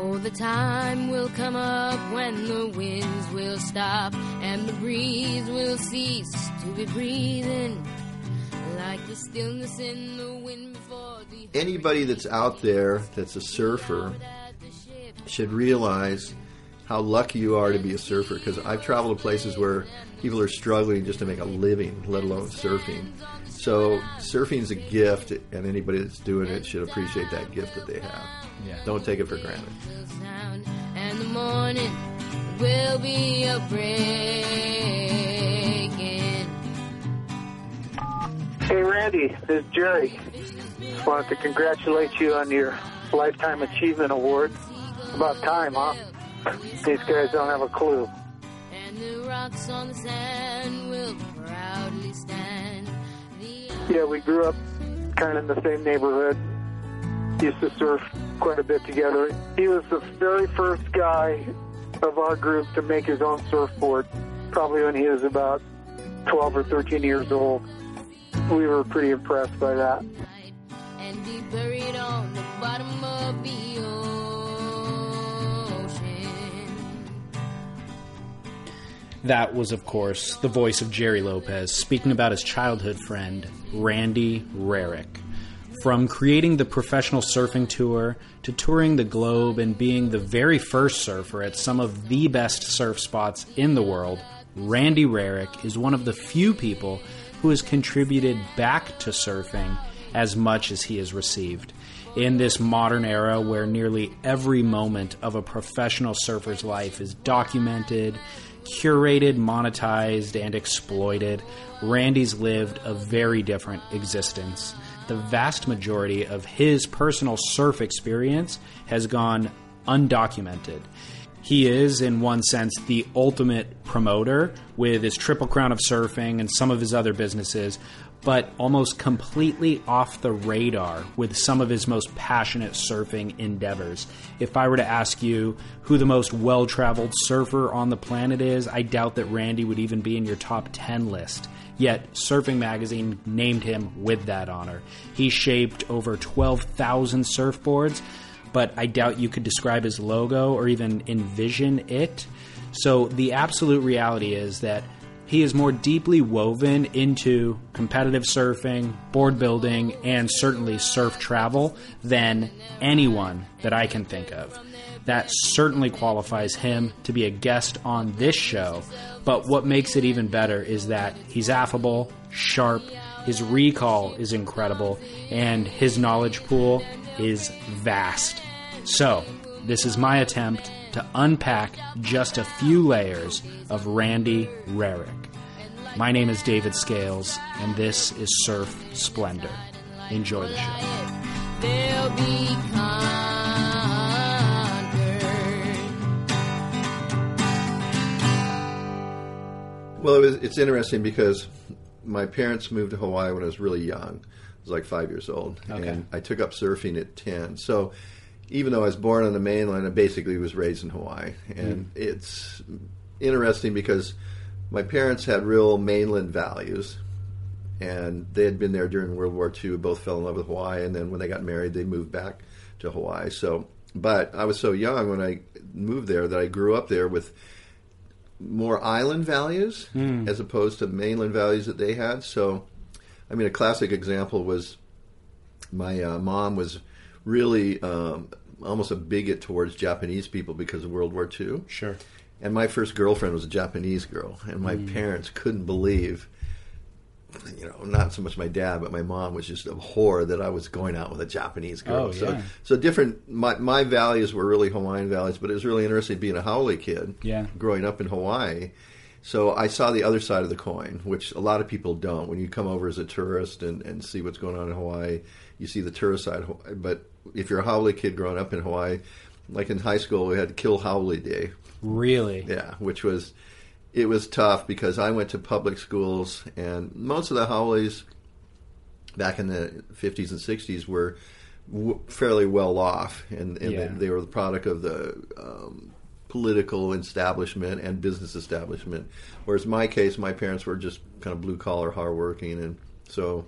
Oh, the time will come up when the winds will stop and the breeze will cease to be breathing like the stillness in the wind before the Anybody that's out there that's a surfer should realize how lucky you are to be a surfer because I've traveled to places where people are struggling just to make a living, let alone surfing. So surfing is a gift, and anybody that's doing it should appreciate that gift that they have. Yeah. Don't take it for granted. and the morning will be a breaking. Hey, Randy, this is Gerry. Just wanted to congratulate you on your Lifetime Achievement Award. About time, huh? These guys don't have a clue. And the rocks on the sand will proudly stand. The Yeah, we grew up kind of in the same neighborhood. Used to surf quite a bit together. He was the very first guy of our group to make his own surfboard, probably when he was about 12 or 13 years old. We were pretty impressed by that. and be buried on the bottom of the ocean. That was, of course, the voice of Gerry Lopez speaking about his childhood friend, Randy Rarick. From creating the professional surfing tour to touring the globe and being the very first surfer at some of the best surf spots in the world, Randy Rarick is one of the few people who has contributed back to surfing as much as he has received. In this modern era where nearly every moment of a professional surfer's life is documented, curated, monetized, and exploited, Randy's lived a very different existence. The vast majority of his personal surf experience has gone undocumented. He is, in one sense, the ultimate promoter with his Triple Crown of Surfing and some of his other businesses, but almost completely off the radar with some of his most passionate surfing endeavors. If I were to ask you who the most well traveled surfer on the planet is, I doubt that Randy would even be in your top 10 list. Yet, Surfing Magazine named him with that honor. He shaped over 12,000 surfboards, but I doubt you could describe his logo or even envision it. So, the absolute reality is that he is more deeply woven into competitive surfing, board building, and certainly surf travel than anyone that I can think of. That certainly qualifies him to be a guest on this show. But what makes it even better is that he's affable, sharp, his recall is incredible, and his knowledge pool is vast. So, this is my attempt to unpack just a few layers of Randy Rarick. My name is David Scales, and this is Surf Splendor. Enjoy the show. They'll be conquered. Well, it was, it's interesting because my parents moved to Hawaii when I was really young. I was like five years old, Okay. and I took up surfing at ten. So, even though I was born on the mainland, I basically was raised in Hawaii, and it's interesting because my parents had real mainland values, and they had been there during World War II. Both fell in love with Hawaii, and then when they got married, they moved back to Hawaii. So, but I was so young when I moved there that I grew up there with more island values as opposed to mainland values that they had. So, I mean, a classic example was my uh, mom was really um, almost a bigot towards Japanese people because of World War II. Sure. And my first girlfriend was a Japanese girl, and my mm. parents couldn't believe, you know, not so much my dad, but my mom was just a whore that I was going out with a Japanese girl. Oh, so, yeah. so different. My my values were really Hawaiian values, but it was really interesting being a Haole kid, Yeah. growing up in Hawaii. So I saw the other side of the coin, which a lot of people don't. When you come over as a tourist and, and see what's going on in Hawaii, you see the tourist side. But if you're a Haole kid growing up in Hawaii, like in high school, we had Kill Haole Day, Really? Yeah, which was it was tough because I went to public schools, and most of the Haoles back in the 50s and 60s were w- fairly well off, and, and Yeah. they, they were the product of the um, political establishment and business establishment. Whereas my case, my parents were just kind of blue collar, hardworking, and so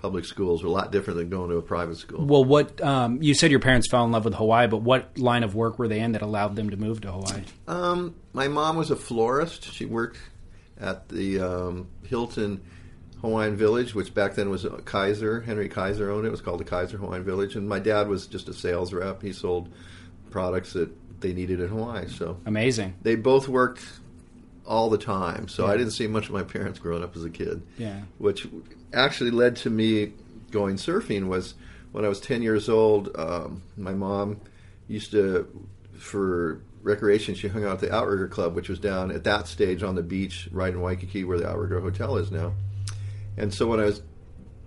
public schools were a lot different than going to a private school. Well, what um, you said your parents fell in love with Hawaii, but what line of work were they in that allowed them to move to Hawaii? Um, my mom was a florist. She worked at the um, Hilton Hawaiian Village, which back then was Kaiser. Henry Kaiser owned it. It was called the Kaiser Hawaiian Village. And my dad was just a sales rep. He sold products that they needed in Hawaii. So Amazing. they both worked all the time. So I didn't see much of my parents growing up as a kid. Yeah. Which actually led to me going surfing was when I was 10 years old. Um, my mom used to, for recreation, she hung out at the Outrigger Club, which was down at that stage on the beach right in Waikiki where the Outrigger Hotel is now. And so when I was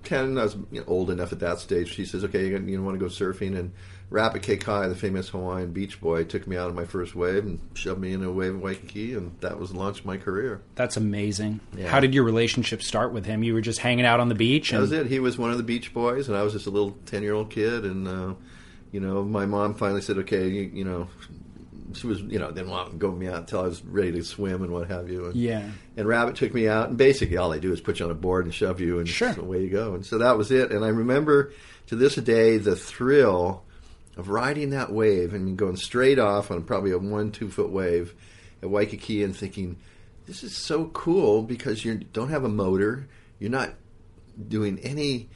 10, I was you know, old enough at that stage. She says, okay, you, you want to go surfing? And Rabbit Kekai, the famous Hawaiian beach boy, took me out on my first wave and shoved me in a wave in Waikiki, and that was the launch of my career. That's amazing. Yeah. How did your relationship start with him? You were just hanging out on the beach, That and was it. He was one of the Beach Boys, and I was just a little ten-year-old kid. And uh, you know, my mom finally said, "Okay, you, you know." She was, you know, didn't want to go me out until I was ready to swim and what have you. And, Yeah. And Rabbit took me out, and basically all they do is put you on a board and shove you, and Sure. away you go. And so that was it. And I remember to this day the thrill of riding that wave and going straight off on probably a one, two foot wave at Waikiki and thinking, this is so cool because you don't have a motor, you're not doing any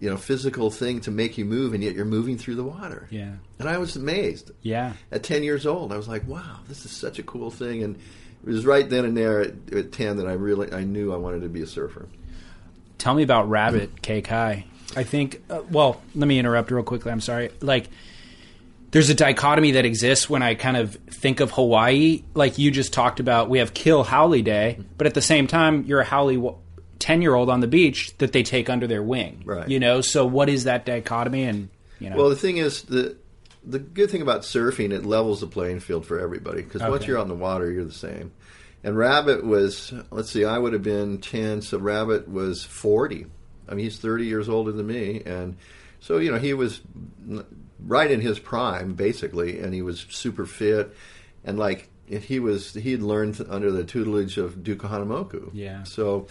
you know physical thing to make you move, and yet you're moving through the water. Yeah. And I was amazed. Yeah. At 10 years old, I was like, wow, this is such a cool thing. And it was right then and there at, at 10 that I really I knew I wanted to be a surfer. Tell me about Rabbit Kekai. I think. Uh, well, let me interrupt real quickly. I'm sorry. Like, there's a dichotomy that exists when I kind of think of Hawaii. Like you just talked about, we have Kill Haole Day, but at the same time, you're a Haole ten year old on the beach that they take under their wing. Right. You know. So what is that dichotomy? And you know. Well, the thing is, the the good thing about surfing, it levels the playing field for everybody because once you're out in the water, you're the same. And Rabbit was, let's see, I would have been 10, so Rabbit was 40. I mean, he's 30 years older than me. And so, you know, he was right in his prime, basically, and he was super fit. And like, he was, he had learned under the tutelage of Duke Kahanamoku. Yeah. So,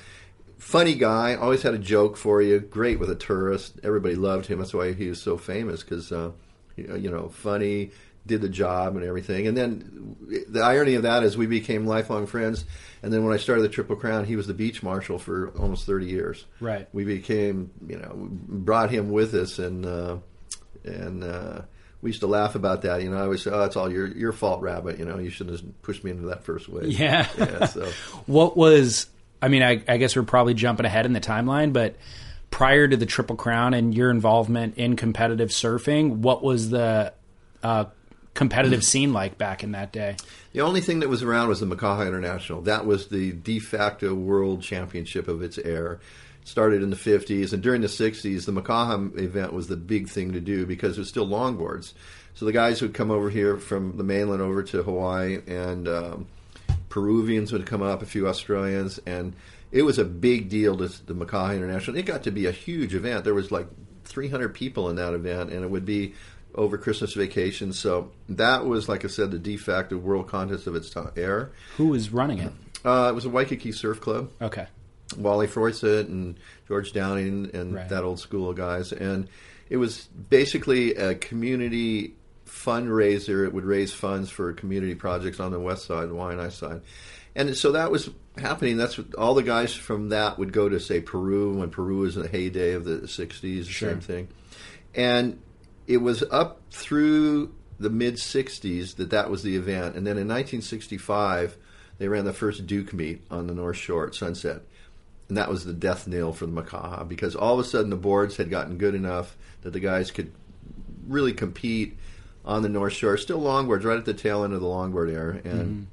funny guy, always had a joke for you. Great with a tourist. Everybody loved him. That's why he was so famous because, uh, you you know, funny, did the job and everything. And then the irony of that is we became lifelong friends. And then when I started the Triple Crown, he was the beach marshal for almost 30 years. Right. We became, you know, brought him with us and, uh, and, uh, we used to laugh about that. You know, I always say, "Oh, it's all your your fault, Rabbit." You know, you shouldn't have pushed me into that first wave. Yeah. yeah. So what was I mean, I, I guess we're probably jumping ahead in the timeline, but prior to the Triple Crown and your involvement in competitive surfing, what was the uh, competitive scene like back in that day? The only thing that was around was the Makaha International. That was the de facto world championship of its era. Started in the 50s, and during the 60s, the Makaha event was the big thing to do because it was still longboards. So the guys would come over here from the mainland over to Hawaii, and um, Peruvians would come up, a few Australians, and it was a big deal to the Makaha International. It got to be a huge event. There was like 300 people in that event, and it would be over Christmas vacation. So that was, like I said, the de facto world contest of its time, era. Who was running it? Uh, it was a Waikiki Surf Club. Okay. Wally Froiseth and George Downing and Right. that old school of guys. And it was basically a community fundraiser. It would raise funds for community projects on the west side, the Waianae side. And so that was happening. That's what, all the guys from that would go to, say, Peru when Peru was in the heyday of the 60s, Sure. same thing. And it was up through the mid 60s that that was the event. And then in 1965, they ran the first Duke meet on the North Shore at Sunset. And that was the death nail for the Makaha because all of a sudden the boards had gotten good enough that the guys could really compete on the North Shore. Still longboards, right at the tail end of the longboard era. And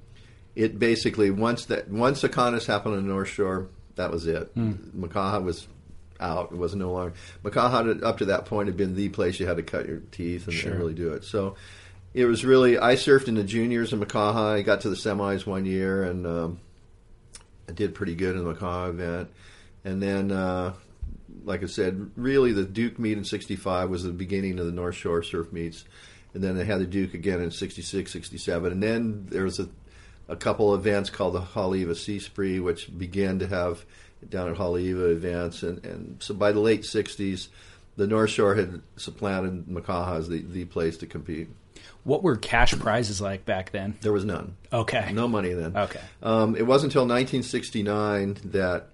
it basically, once that once the contest happened on the North Shore, that was it. Makaha was out. It was no longer. Makaha, up to that point, had been the place you had to cut your teeth and, and really do it. So it was really I surfed in the juniors in Makaha. I got to the semis one year and um, I did pretty good in the Makaha event. And then, uh, like I said, really the Duke meet in '65 was the beginning of the North Shore surf meets. And then they had the Duke again in '66, '67, and then there was a, a couple events called the Haleiwa Sea Spree, which began to have down at Haleiwa events. And, and so by the late '60s, the North Shore had supplanted Makaha as the, the place to compete. What were cash prizes like back then? There was none. Okay. No money then. Okay. Um, it wasn't until 1969 that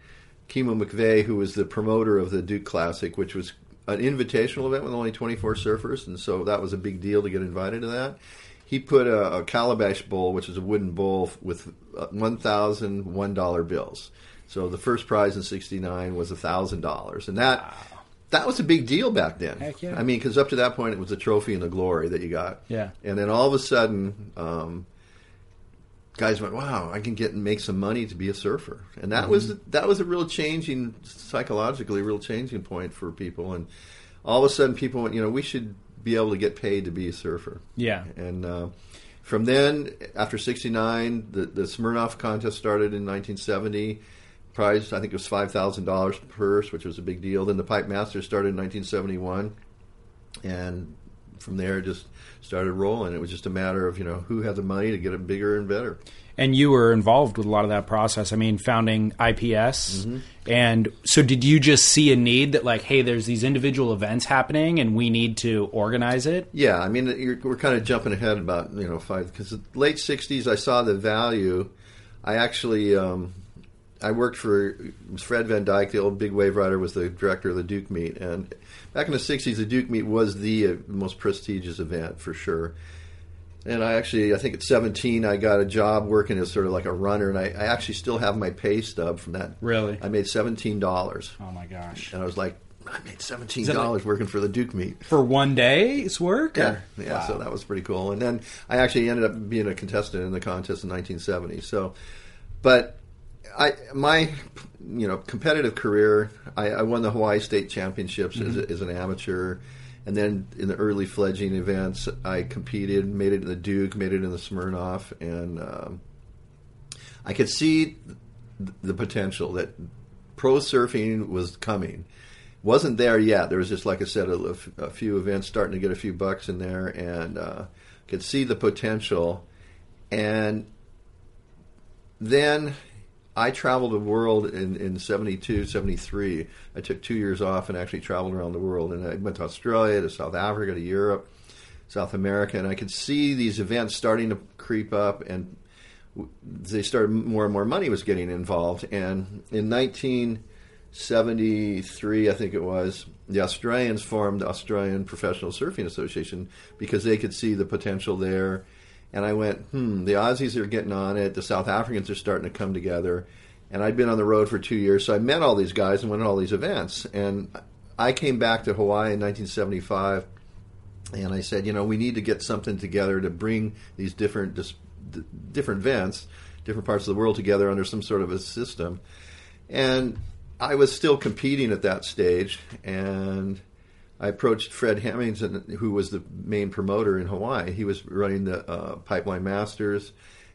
Kimo McVay, who was the promoter of the Duke Classic, which was an invitational event with only 24 surfers, and so that was a big deal to get invited to that. He put a, a calabash bowl, which is a wooden bowl with uh, $1,001 bills. So the first prize in '69 was $1,000, and that that was a big deal back then. Heck yeah. I mean, because up to that point, it was a trophy and the glory that you got. Yeah. And then all of a sudden, um, guys went, "Wow, I can get and make some money to be a surfer," and that was Mm-hmm. that was a real changing psychologically, a real changing point for people. And all of a sudden, people went, "You know, we should be able to get paid to be a surfer." Yeah. And uh, from then, after '69, the the Smirnoff contest started in 1970. Prize, I think it was five thousand dollars per purse, which was a big deal. Then the Pipe Masters started in 1971, and from there it just started rolling. It was just a matter of you know who had the money to get it bigger and better. And you were involved with a lot of that process. I mean, founding IPS. Mm-hmm. And so, did you just see a need that, like, hey, there's these individual events happening and we need to organize it? Yeah, I mean you're, we're kind of jumping ahead about you know five because the late '60s I saw the value. I actually um, I worked for Fred Van Dyke, the old big wave rider, was the director of the Duke Meet, and back in the '60s, the Duke Meet was the uh, most prestigious event for sure. And I actually, I think at 17, I got a job working as sort of like a runner, and I, I actually still have my pay stub from that. Really? I made seventeen dollars, Oh my gosh. and I was like, I made seventeen dollars working for the Duke Meet. For one day's work? Yeah, or- yeah. So Wow. that was pretty cool. And then I actually ended up being a contestant in the contest in 1970. So, but I my you know competitive career, I, I won the Hawaii State Championships as, a, as an amateur. And then in the early fledgling events, I competed, made it in the Duke, made it in the Smirnoff, and um, I could see the potential that pro surfing was coming. Wasn't there yet. There was just, like I said, a, a few events starting to get a few bucks in there, and uh, could see the potential. And then I traveled the world in, in 72, 73. I took two years off and actually traveled around the world. And I went to Australia, to South Africa, to Europe, South America. And I could see these events starting to creep up and they started more and more money was getting involved. And in 1973, I think it was, the Australians formed the Australian Professional Surfing Association because they could see the potential there. And I went, hmm, the Aussies are getting on it. The South Africans are starting to come together. And I'd been on the road for two years, so I met all these guys and went to all these events. And I came back to Hawaii in 1975 and I said, you know, we need to get something together to bring these different dis- d- different events, different parts of the world together under some sort of a system. And I was still competing at that stage, and I approached Fred Hemmings, who was the main promoter in Hawaii. He was running the uh, Pipeline Masters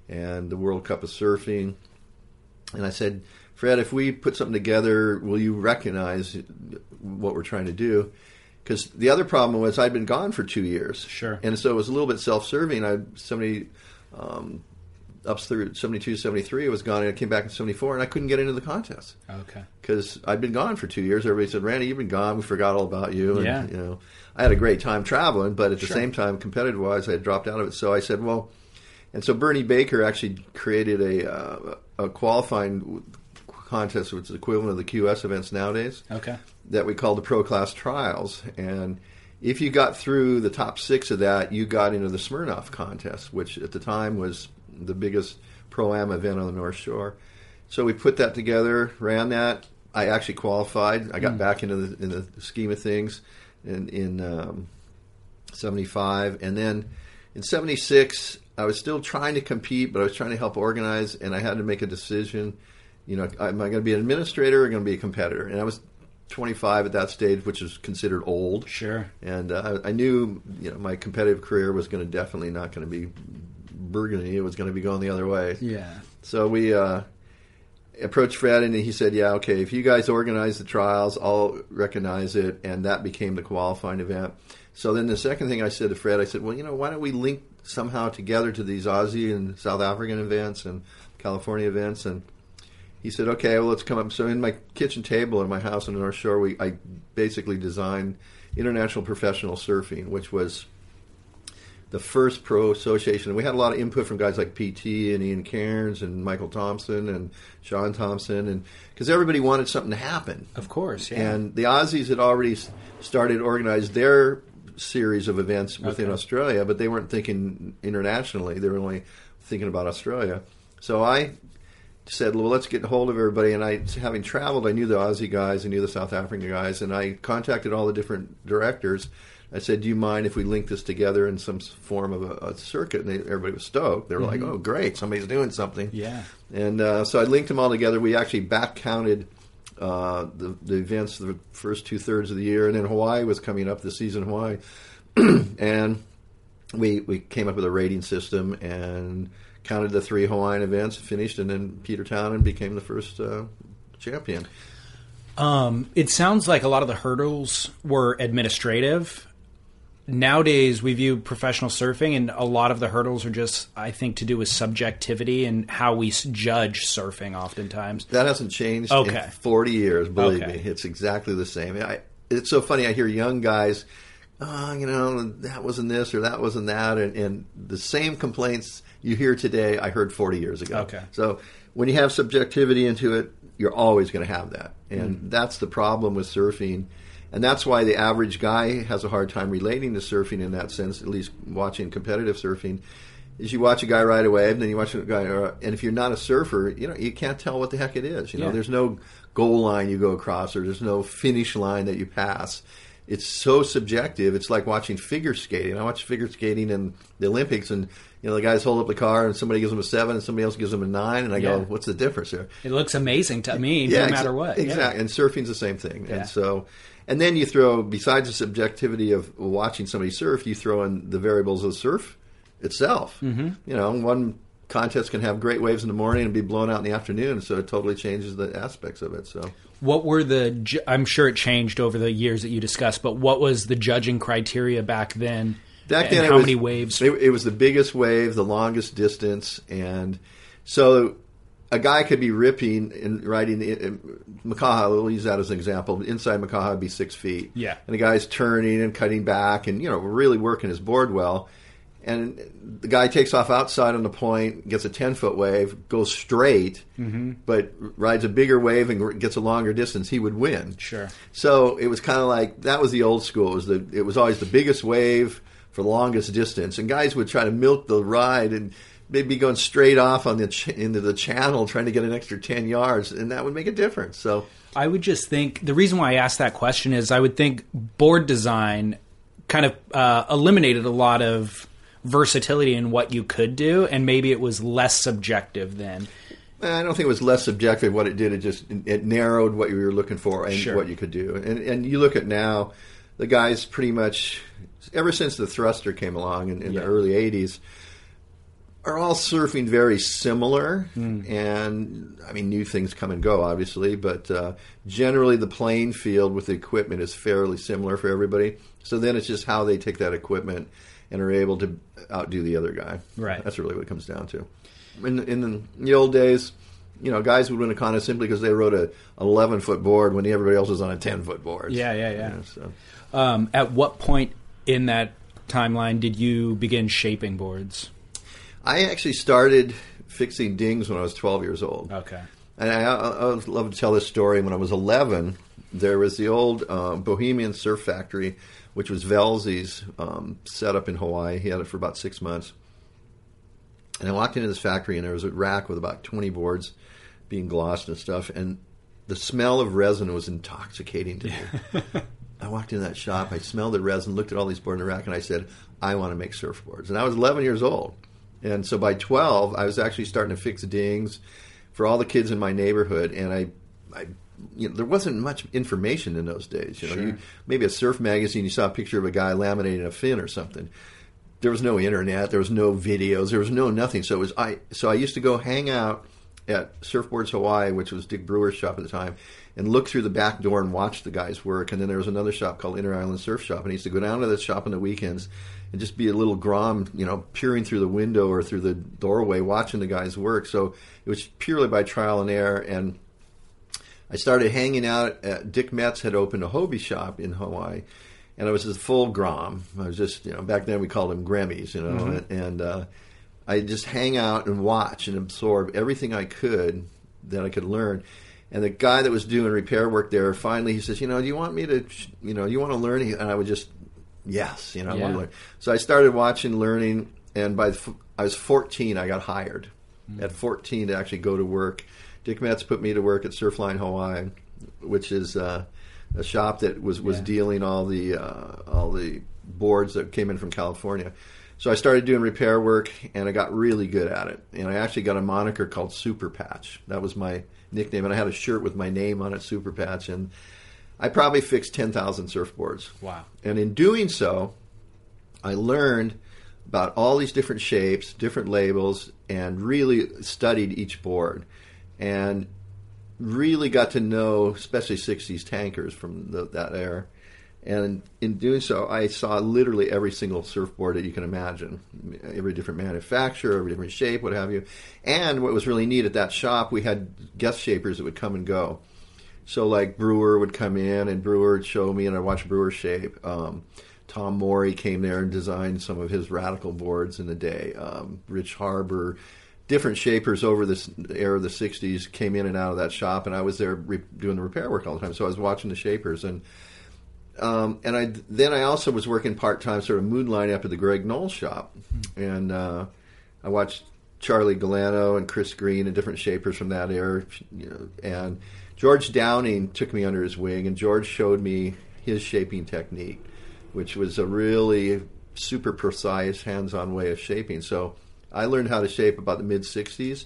and the World Cup of Surfing. And I said, Fred, if we put something together, will you recognize what we're trying to do? Because the other problem was I'd been gone for two years. Sure. And so it was a little bit self-serving. I somebody um, up through 72, 73, I was gone, and I came back in 74, and I couldn't get into the contest Okay. because I'd been gone for two years. Everybody said, "Randy, you've been gone. We forgot all about you." And, Yeah. You know, I had a great time traveling, but at the Sure. same time, competitive wise, I had dropped out of it. So I said, "Well," and so Bernie Baker actually created a uh, a qualifying contest, which is equivalent of the QS events nowadays Okay. that we call the Pro Class Trials. And if you got through the top six of that, you got into the Smirnoff contest, which at the time was the biggest pro am event on the North Shore. So we put that together, ran that. I actually qualified. I got back into the, in the scheme of things in, in um, 75. And then in 76, I was still trying to compete, but I was trying to help organize, and I had to make a decision. You know, am I going to be an administrator or going to be a competitor? And I was 25 at that stage, which is considered old. Sure. And uh, I knew, you know, my competitive career was going to definitely not going to be burgundy. It was going to be going the other way. Yeah. So we uh, approached Fred, and he said, "Yeah, okay. If you guys organize the trials, I'll recognize it." And that became the qualifying event. So then the second thing I said to Fred, I said, "Well, you know, why don't we link somehow together to these Aussie and South African events and California events?" And he said, "Okay, well, let's come up." So in my kitchen table in my house in the North Shore, we I basically designed International Professional Surfing, which was the first pro association. And we had a lot of input from guys like PT and Ian Cairns and Michael Tomson and Shaun Tomson, and because everybody wanted something to happen. Of course, yeah. And the Aussies had already started to organize their series of events within Okay. Australia, but they weren't thinking internationally. They were only thinking about Australia. So I said, well, let's get a hold of everybody. And I, having traveled, I knew the Aussie guys, I knew the South African guys, and I contacted all the different directors. I said, do you mind if we link this together in some form of a, a circuit? And they, everybody was stoked. They were like, oh, great, somebody's doing something. Yeah. And uh, so I linked them all together. We actually back counted uh, the, the events the first two thirds of the year, and then Hawaii was coming up the season Hawaii, and we we came up with a rating system and counted the three Hawaiian events, finished, and then Peter Townend became the first uh, champion. Um, it sounds like a lot of the hurdles were administrative. Nowadays, we view professional surfing, and a lot of the hurdles are just, I think, to do with subjectivity and how we judge surfing. Oftentimes, That hasn't changed Okay. in 40 years, believe Okay. me. It's exactly the same. I, it's so funny. I hear young guys, oh, you know, that wasn't this or that wasn't that. And, and the same complaints you hear today, I heard 40 years ago. Okay. So when you have subjectivity into it, you're always going to have that. And Hmm. that's the problem with surfing. And that's why the average guy has a hard time relating to surfing in that sense, at least watching competitive surfing. Is you watch a guy ride a wave, and then you watch a guy, uh, and if you're not a surfer, you know you can't tell what the heck it is. You know, Yeah. there's no goal line you go across, or there's no finish line that you pass. It's so subjective. It's like watching figure skating. I watch figure skating in the Olympics, and you know the guys hold up the car, and somebody gives them a seven, and somebody else gives them a nine, and I Yeah. go, "What's the difference here?" it looks amazing to me, no exa- matter what. Yeah. Exactly. And surfing's the same thing. Yeah. And so, and then you throw, besides the subjectivity of watching somebody surf, you throw in the variables of surf itself. Mm-hmm. You know, one contest can have great waves in the morning and be blown out in the afternoon, so it totally changes the aspects of it. So, What were the? ju- I'm sure it changed over the years that you discussed, but what was the judging criteria back then? Back then, how was- many waves? It, it was the biggest wave, the longest distance, and so a guy could be ripping and riding in, in Makaha. We'll use that as an example. Inside Makaha would be six feet. Yeah. and the guy's turning and cutting back, and you know, really working his board well. And the guy takes off outside on the point, gets a ten foot wave, goes straight, Mm-hmm. but rides a bigger wave and gets a longer distance. He would win. Sure. So it was kind of like that was the old school. It was the it was always the biggest wave for the longest distance, and guys would try to milk the ride and they'd be going straight off on the ch- into the channel trying to get an extra ten yards, and that would make a difference. So I would just think the reason why I asked that question is I would think board design kind of uh, eliminated a lot of versatility in what you could do, and maybe it was less subjective then. I don't think it was less subjective. What it did, it just it narrowed what you were looking for and Sure. what you could do. And and you look at now, the guys pretty much ever since the thruster came along in, in Yeah. the early '80s are all surfing very similar. And I mean, new things come and go, obviously, but uh, generally the playing field with the equipment is fairly similar for everybody. So then it's just how they take that equipment and are able to outdo the other guy. Right. That's really what it comes down to. In, in the old days, you know, guys would win a contest simply because they rode a, an 11 foot board when everybody else was on a 10 foot board. Yeah, yeah, yeah. Know, so. Um, at what point in that timeline did you begin shaping boards? I actually started fixing dings when I was 12 years old. Okay. And I, I, I love to tell this story. When I was 11, there was the old uh, Bohemian Surf Factory, which was Velzy's um, set up in Hawaii. He had it for about six months. And I walked into this factory, and there was a rack with about 20 boards being glossed and stuff. And the smell of resin was intoxicating to me. I walked into that shop, I smelled the resin, looked at all these boards in the rack, and I said, I want to make surfboards. And I was 11 years old. And so by 12, I was actually starting to fix dings for all the kids in my neighborhood. And I, I you know, there wasn't much information in those days. You know, Sure. you, maybe a surf magazine, you saw a picture of a guy laminating a fin or something. There was no internet, there was no videos, there was no nothing. So it was I. So I used to go hang out at Surfboards Hawaii, which was Dick Brewer's shop at the time, and look through the back door and watch the guys work. And then there was another shop called Inter Island Surf Shop, and I used to go down to the shop on the weekends and just be a little grom, you know, peering through the window or through the doorway, watching the guys work. So it was purely by trial and error. And I started hanging out. At, Dick Metz had opened a Hobie shop in Hawaii, and I was a full grom. I was just, you know, back then we called them gremmies, you know, and, and uh, I just hang out and watch and absorb everything I could that I could learn. And the guy that was doing repair work there, finally, he says, "You know, do you want me to, you know, you want to learn?" And I would just, yes, you know, I want to learn. So I started watching, learning, and by the, I was 14, I got hired at 14 to actually go to work. Dick Metz put me to work at Surfline Hawaii, which is uh, a shop that was, was Yeah. dealing all the uh, all the boards that came in from California. So I started doing repair work, and I got really good at it. And I actually got a moniker called Super Patch. That was my nickname, and I had a shirt with my name on it, Super Patch. And I probably fixed 10,000 surfboards. Wow. And in doing so, I learned about all these different shapes, different labels, and really studied each board. And really got to know, especially 60s tankers from the, that era. And in doing so, I saw literally every single surfboard that you can imagine, every different manufacturer, every different shape, what have you. And what was really neat at that shop, we had guest shapers that would come and go. So like Brewer would come in and Brewer would show me, and I'd watch Brewer shape. Um, Tom Morey came there and designed some of his radical boards in the day. Um, Rich Harbour, different shapers over this era of the '60s came in and out of that shop, and I was there re- doing the repair work all the time. So I was watching the shapers, and um, and I then I also was working part time, sort of moonlight up at the Greg Noll's shop, and uh, I watched Charlie Galano and Chris Green and different shapers from that era, you know, and George Downing took me under his wing, and George showed me his shaping technique, which was a really super precise, hands-on way of shaping. So I learned how to shape about the mid '60s.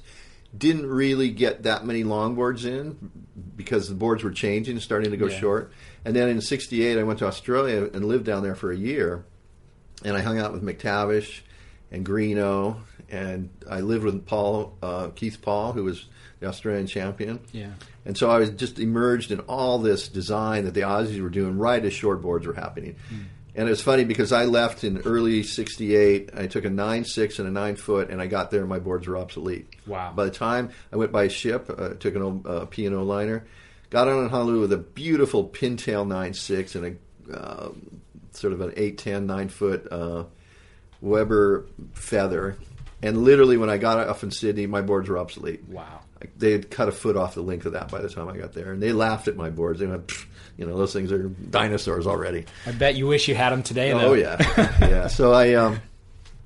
Didn't really get that many longboards in because the boards were changing, starting to go Yeah. short. And then in '68, I went to Australia and lived down there for a year and I hung out with McTavish and Greeno, and I lived with Paul uh, Keith Paull, who was the Australian champion. Yeah. And so I was just immersed in all this design that the Aussies were doing right as shortboards were happening. And it was funny because I left in early '68. I took a nine six and a nine foot, and I got there, and my boards were obsolete. Wow. By the time I went by ship, uh, took an old uh, P and O liner, got on in Honolulu with a beautiful pintail nine six and a uh, sort of an eight ten nine foot uh, Weber feather, and literally when I got off in Sydney, my boards were obsolete. Wow. They had cut a foot off the length of that by the time I got there, and they laughed at my boards. They went, you know, those things are dinosaurs already. I bet you wish you had them today. Though. Oh yeah, yeah. So I um,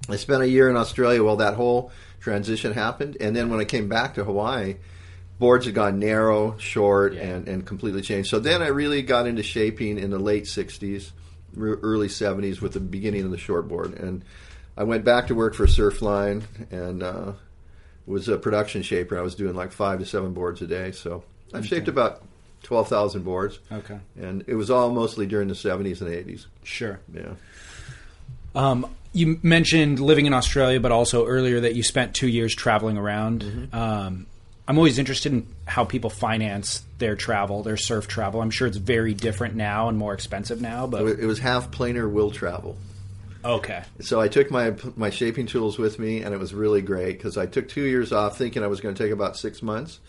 I spent a year in Australia while that whole transition happened, and then when I came back to Hawaii, boards had gone narrow, short, Yeah. and and completely changed. So then I really got into shaping in the late '60s, early '70s with the beginning of the short board, and I went back to work for Surfline and. Uh, was a production shaper. I was doing like five to seven boards a day. So I've shaped about twelve thousand boards, Okay. and it was all mostly during the seventies and eighties. Sure. Yeah. Um, you mentioned living in Australia, but also earlier that you spent two years traveling around. Mm-hmm. Um, I'm always interested in how people finance their travel, their surf travel. I'm sure it's very different now and more expensive now, but it was half planer will travel. Okay. So I took my my shaping tools with me, and it was really great because I took two years off, thinking I was going to take about six months.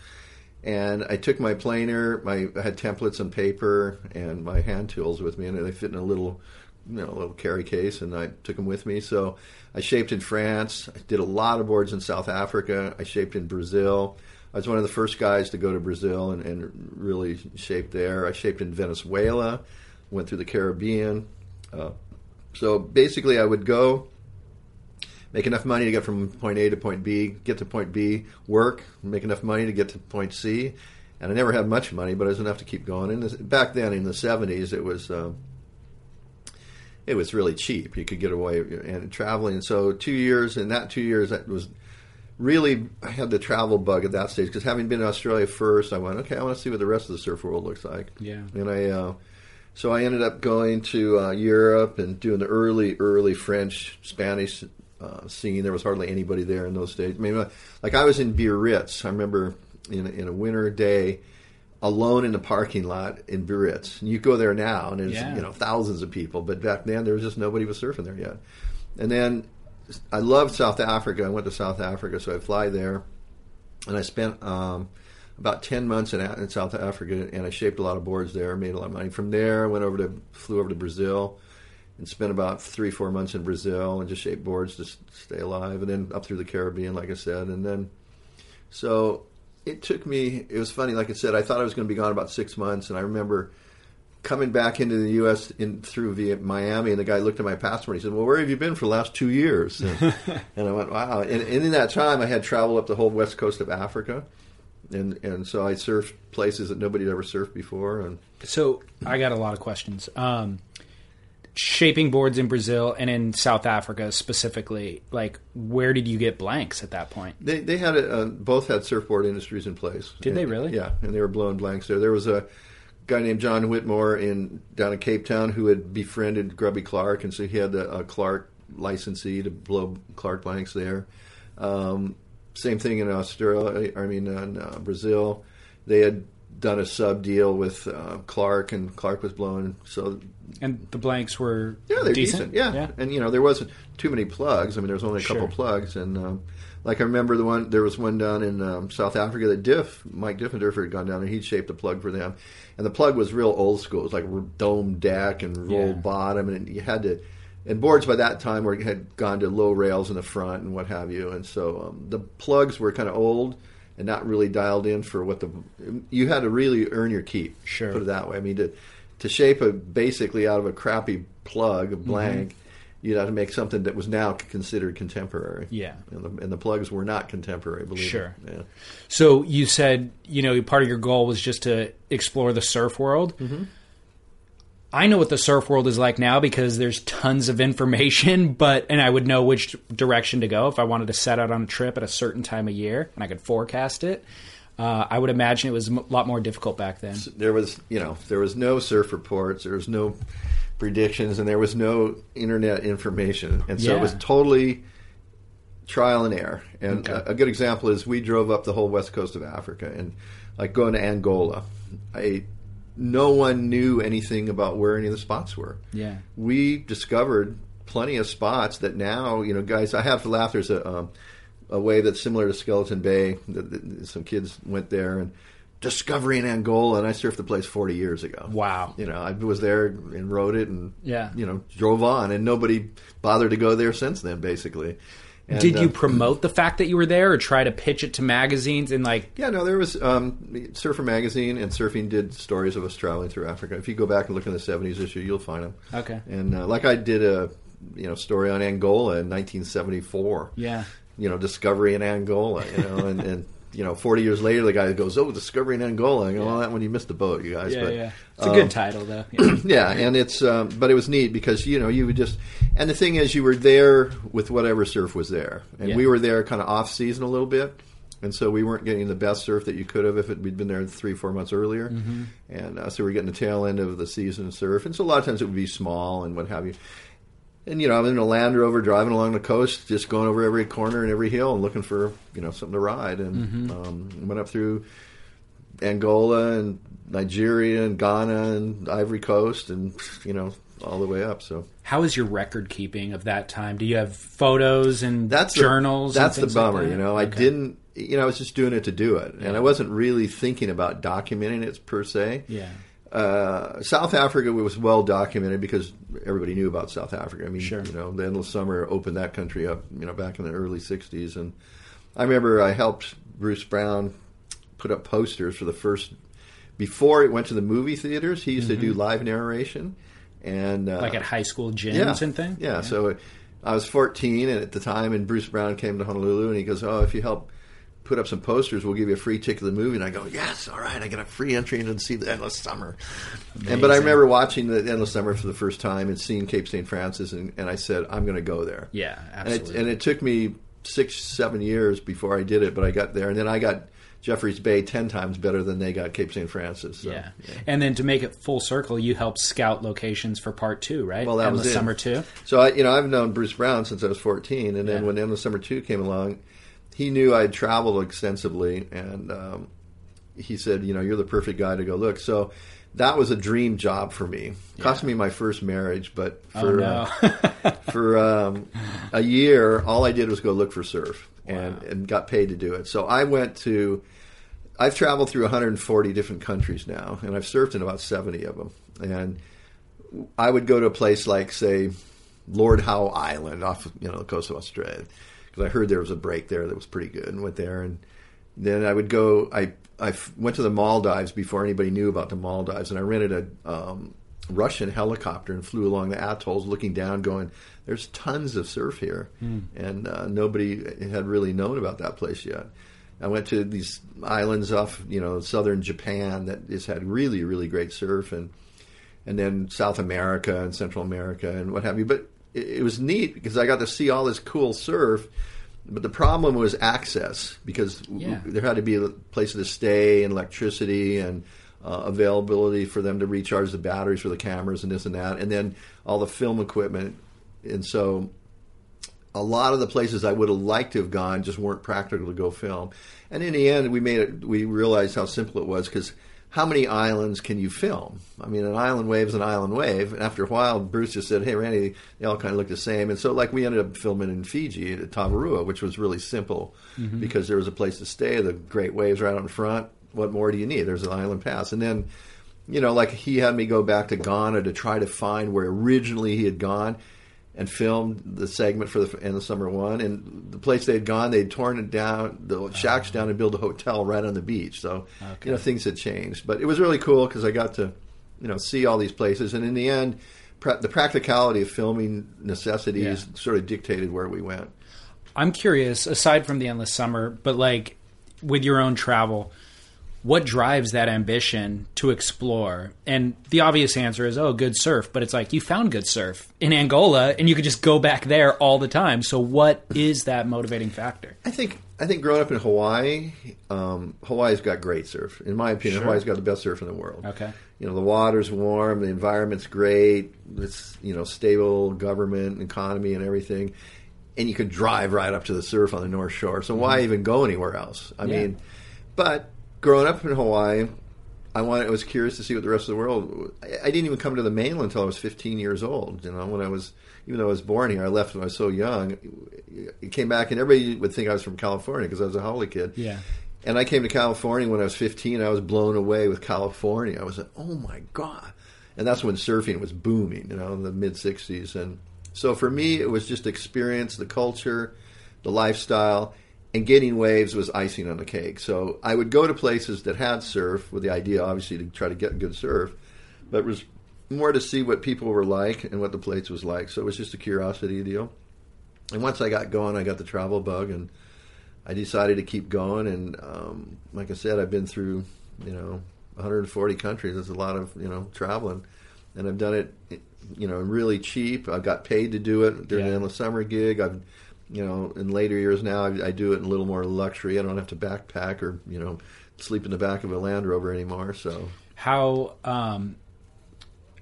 And I took my planer, my I had templates and paper, and my hand tools with me, and they fit in a little, you know, little carry case, and I took them with me. So I shaped in France. I did a lot of boards in South Africa. I shaped in Brazil. I was one of the first guys to go to Brazil and, and really shape there. I shaped in Venezuela. Went through the Caribbean. Uh, so basically, I would go, make enough money to get from point A to point B, get to point B, work, make enough money to get to point C. And I never had much money, but it was enough to keep going. And back then, in the '70s, it was uh, it was really cheap. You could get away and traveling. So two years, in that two years, that was really I had the travel bug at that stage because having been in Australia first, I went, okay, I want to see what the rest of the surf world looks like. Yeah. And I, uh, so I ended up going to uh, Europe and doing the early, early French, Spanish uh, scene. There was hardly anybody there in those days. I mean, like I was in Biarritz. I remember in, in a winter day, alone in the parking lot in Biarritz. And you go there now, and there's Yeah. you know thousands of people. But back then, there was just nobody was surfing there yet. And then I loved South Africa. I went to South Africa, so I fly there, and I spent um, about ten months in, in South Africa, and I shaped a lot of boards there, made a lot of money. From there, I went over to flew over to Brazil, and spent about three four months in Brazil, and just shaped boards to stay alive, and then up through the Caribbean, like I said, and then so it took me. It was funny, like I said, I thought I was going to be gone about six months, and I remember coming back into the U.S. in through via Miami, and the guy looked at my passport. and He said, "Well, where have you been for the last two years?" And, and I went, "Wow!" And, and in that time, I had traveled up the whole west coast of Africa, and and so I surfed places that nobody had ever surfed before, and So I got a lot of questions. Um, shaping boards in Brazil and in South Africa specifically, like where did you get blanks at that point? They they had a, uh, both had surfboard industries in place. Did they really? Yeah, and they were blowing blanks there. There was a guy named John Whitmore in down in Cape Town who had befriended Grubby Clark, and so he had a, a Clark licensee to blow Clark blanks there. Um, same thing in Australia. I mean, in uh, Brazil, they had done a sub deal with uh, Clark, and Clark was blowing. So And the blanks were yeah, they're decent. decent. Yeah. and you know there wasn't too many plugs. I mean, there was only a couple Sure. plugs, and um, like I remember the one there was one down in um, South Africa that Diff Mike Diffenderfer had gone down and He'd shaped a plug for them, and the plug was real old school. It was like dome deck and roll Yeah. bottom, and you had to. And boards by that time were had gone to low rails in the front and what have you, and so um, the plugs were kind of old and not really dialed in for what the you had to really earn your keep. Sure. put it that way. I mean to to shape a basically out of a crappy plug, a Mm-hmm. blank, you'd have to make something that was now considered contemporary. Yeah. and the, and the plugs were not contemporary. Believe Sure. me. Yeah. So you said, you know, part of your goal was just to explore the surf world. Mm-hmm. I know what the surf world is like now because there's tons of information, but and I would know which direction to go if I wanted to set out on a trip at a certain time of year and I could forecast it. Uh, I would imagine it was a lot more difficult back then. there was you know there was no surf reports there was no predictions and there was no internet information and so Yeah. it was totally trial and error and Okay. a, a good example is we drove up the whole west coast of africa and like going to angola i no one knew anything about where any of the spots were Yeah. we discovered plenty of spots that now, you know, guys. I have to laugh. There's a um, a wave that's similar to Skeleton Bay. That, that some kids went there and discovery in Angola, and I surfed the place 40 years ago. Wow. You know, I was there and rode it, and Yeah. you know, drove on, and nobody bothered to go there since then, basically. And, Did you uh, promote the fact that you were there or try to pitch it to magazines and like Yeah, no, there was um, Surfer Magazine and Surfing did stories of us traveling through Africa. If you go back and look in the '70s issue, you'll find them. Okay. And uh, like I did a you know story on Angola in 1974. Yeah. You know, discovery in Angola. You know, and, and you know, 40 years later, the guy goes, "Oh, discovery in Angola." Go, "Well, that one you missed the boat, you guys." Yeah, but, yeah. It's a um, good title though. Yeah. yeah, and it's um, but it was neat because you know you would just and the thing is you were there with whatever surf was there, and Yeah. we were there kind of off season a little bit, and so we weren't getting the best surf that you could have if it, we'd been there three four months earlier, Mm-hmm. and uh, so we are getting the tail end of the season surf, and so a lot of times it would be small and what have you. And you know, I'm in a Land Rover driving along the coast, just going over every corner and every hill and looking for you know something to ride. And Mm-hmm. um, went up through Angola and Nigeria and Ghana and Ivory Coast and you know all the way up. So How is your record keeping of that time? Do you have photos and that's journals? The, that's the things like bummer. that? you know, I didn't. You know, I was just doing it to do it, and I wasn't really thinking about documenting it per se. Yeah. Uh, South Africa was well documented because everybody knew about South Africa. I mean, Sure. you know, the Endless Summer opened that country up, you know, back in the early '60s, and I remember I helped Bruce Brown put up posters for the first before it went to the movie theaters. He used to do live narration, and uh. Like at high school gyms and things? yeah, yeah. so I was 14 and at the time, and Bruce Brown came to Honolulu, and he goes, "Oh, if you help put up some posters, we'll give you a free ticket to the movie." And I go, "Yes, all right, I get a free entry to see the Endless Summer." And but I remember watching the Endless Summer for the first time and seeing Cape St. Francis, and, and I said, "I'm going to go there." Yeah, And it, absolutely. and it took me six, seven years before I did it, but I got there, and then I got Jeffreys Bay ten times better than they got Cape St. Francis. So, yeah. and then to make it full circle, you helped scout locations for part two, right? Well, that Endless was it. summer two. So I, you know, I've known Bruce Brown since I was 14, and then Yeah. when Endless Summer Two came along, he knew I'd traveled extensively, and um, he said, you know, you're the perfect guy to go look. So that was a dream job for me. Cost me my first marriage, but for oh uh, for um, a year, all I did was go look for surf and, and got paid to do it. So I went to, I've traveled through 140 different countries now, and I've surfed in about 70 of them. And I would go to a place like, say, Lord Howe Island off you know the coast of Australia, because I heard there was a break there that was pretty good, and went there. And then I would go. I I went to the Maldives before anybody knew about the Maldives, and I rented a um, Russian helicopter and flew along the atolls, looking down, going, "There's tons of surf here," and uh, nobody had really known about that place yet. I went to these islands off, you know, southern Japan that has had really, really great surf, and and then South America and Central America and what have you. But it, it was neat because I got to see all this cool surf. But the problem was access because w- there had to be a place to stay and electricity and uh, availability for them to recharge the batteries for the cameras and this and that, and then all the film equipment. And so a lot of the places I would have liked to have gone just weren't practical to go film. And in the end, we made it. We realized how simple it was because how many islands can you film? I mean, an island wave is an island wave. And after a while, Bruce just said, "Hey, Randy, they all kind of look the same." And so, like, we ended up filming in Fiji at Tavarua, which was really simple mm-hmm. because there was a place to stay. The great waves right out in front. What more do you need? There's an island pass, and then. You know, like he had me go back to Ghana to try to find where originally he had gone and filmed the segment for the end of summer one. And the place they had gone, they'd torn it down, the shacks down, and built a hotel right on the beach. So you know things had changed, but it was really cool because I got to you know see all these places. And in the end, pra- the practicality of filming necessities Yeah. sort of dictated where we went. I'm curious, aside from the endless summer, but like with your own travel, what drives that ambition to explore? And the obvious answer is, oh, good surf. But it's like you found good surf in Angola, and you could just go back there all the time. So, what is that motivating factor? I think I think growing up in Hawaii, um, Hawaii's got great surf. In my opinion, Sure. Hawaii's got the best surf in the world. Okay. You know, the water's warm, the environment's great, it's you know stable government, economy, and everything, and you could drive right up to the surf on the North Shore. So why even go anywhere else? I Mm-hmm. Yeah. mean, but growing up in Hawaii. I wanted, I was curious to see what the rest of the world. I, I didn't even come to the mainland until I was 15 years old. You know, when I was, even though I was born here, I left when I was so young. It came back, and everybody would think I was from California because I was a Haole kid. Yeah. And I came to California when I was 15. I was blown away with California. I was like, oh my God. And that's when surfing was booming, you know, in the mid 60s. And so for me, it was just experience, the culture, the lifestyle, and getting waves was icing on the cake. So I would go to places that had surf with the idea, obviously, to try to get good surf, but it was more to see what people were like and what the place was like. So it was just a curiosity deal. And once I got going, I got the travel bug and I decided to keep going, and um, like I said, I've been through you know 140 countries. That's a lot of you know traveling, and I've done it you know really cheap. I've got paid to do it during Yeah. the endless summer gig. I've you know in later years now I, I do it in a little more luxury. I don't have to backpack or you know sleep in the back of a Land Rover anymore. So How um,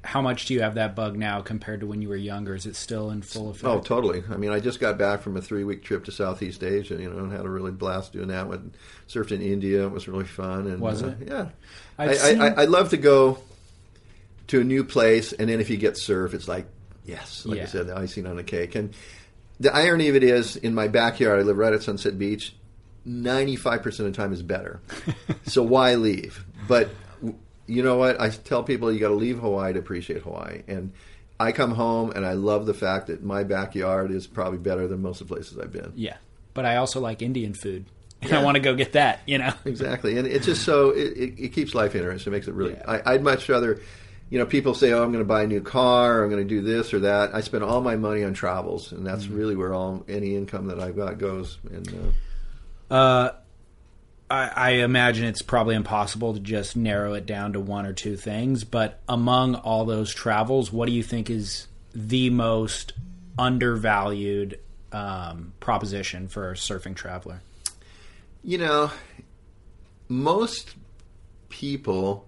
how much do you have that bug now compared to when you were younger? Is it still in full effect? Oh, totally. I mean, I just got back from a three week trip to Southeast Asia, you know, and had a really blast doing that. Went surfed in India. It was really fun. And Was uh, it? Yeah. I, seen- I, I, I love to go to a new place, and then if you get surf, it's like yes, like Yeah. I said, the icing on the cake. And the irony of it is, in my backyard, I live right at Sunset Beach. Ninety-five percent of the time is better. so why leave? But you know what? I tell people you got to leave Hawaii to appreciate Hawaii. And I come home and I love the fact that my backyard is probably better than most of the places I've been. Yeah, but I also like Indian food, and I want to go get that. You know. Exactly, and it's just so it, it, it keeps life interesting. It makes it really. Yeah. I, I'd much rather, you know, people say, "Oh, I'm going to buy a new car. Or I'm going to do this or that." I spend all my money on travels, and that's really where all any income that I've got goes. And uh, Uh, I, I imagine it's probably impossible to just narrow it down to one or two things. But among all those travels, what do you think is the most undervalued um, proposition for a surfing traveler? You know, most people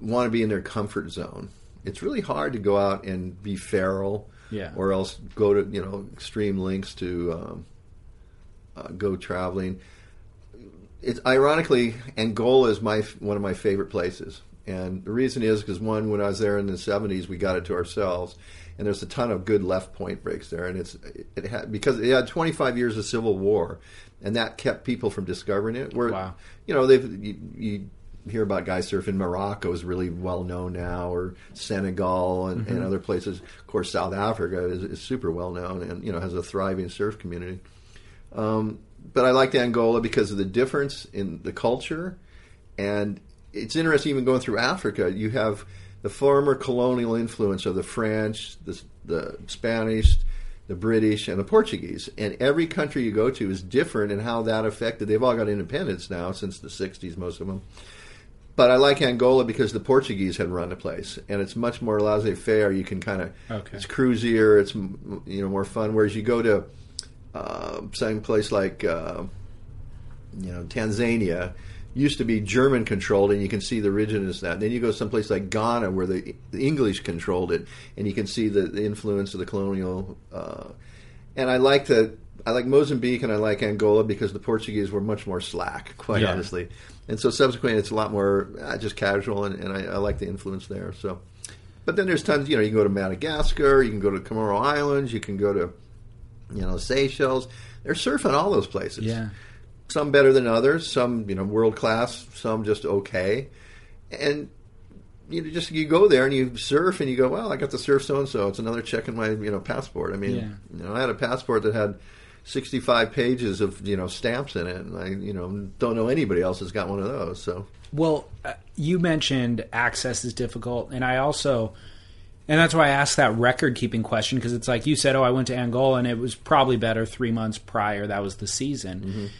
want to be in their comfort zone. It's really hard to go out and be feral, Yeah. or else go to you know extreme lengths to um, uh, go traveling. It's ironically Angola is my one of my favorite places, and the reason is because one, when I was there in the '70s, we got it to ourselves, and there's a ton of good left point breaks there, and it's it had because it had 25 years of civil war, and that kept people from discovering it. Where Wow. you know they've you, you hear about guys surfing Morocco is really well known now, or Senegal and, and other places. Of course, South Africa is, is super well known and you know has a thriving surf community. Um, but I liked Angola because of the difference in the culture, and it's interesting even going through Africa. You have the former colonial influence of the French, the, the Spanish, the British, and the Portuguese, and every country you go to is different in how that affected. They've all got independence now since the '60s, most of them. But I like Angola because the Portuguese had run the place, and it's much more laissez-faire. You can kind of Okay. it's cruisier, it's you know more fun. Whereas you go to uh, some place like uh, you know Tanzania used to be German controlled, and you can see the rigidness of that. Then you go someplace like Ghana where the, the English controlled it, and you can see the, the influence of the colonial. Uh, and I like the I like Mozambique and I like Angola because the Portuguese were much more slack, quite Yeah. honestly. And so subsequently, it's a lot more uh, just casual, and, and I, I like the influence there. So, but then there's times you know you can go to Madagascar, you can go to Comoro Islands, you can go to you know Seychelles. They're surfing all those places Yeah. some better than others, some you know world class, some just okay, and you know, just you go there and you surf and you go, well, I got to surf so and so. It's another check in my you know passport. I mean, Yeah. you know, I had a passport that had. 65 pages of you know stamps in it and I you know don't know anybody else has got one of those so Well, uh, you mentioned access is difficult, and I also, and that's why I asked that record keeping question because it's like you said, oh, I went to Angola and it was probably better three months prior. That was the season.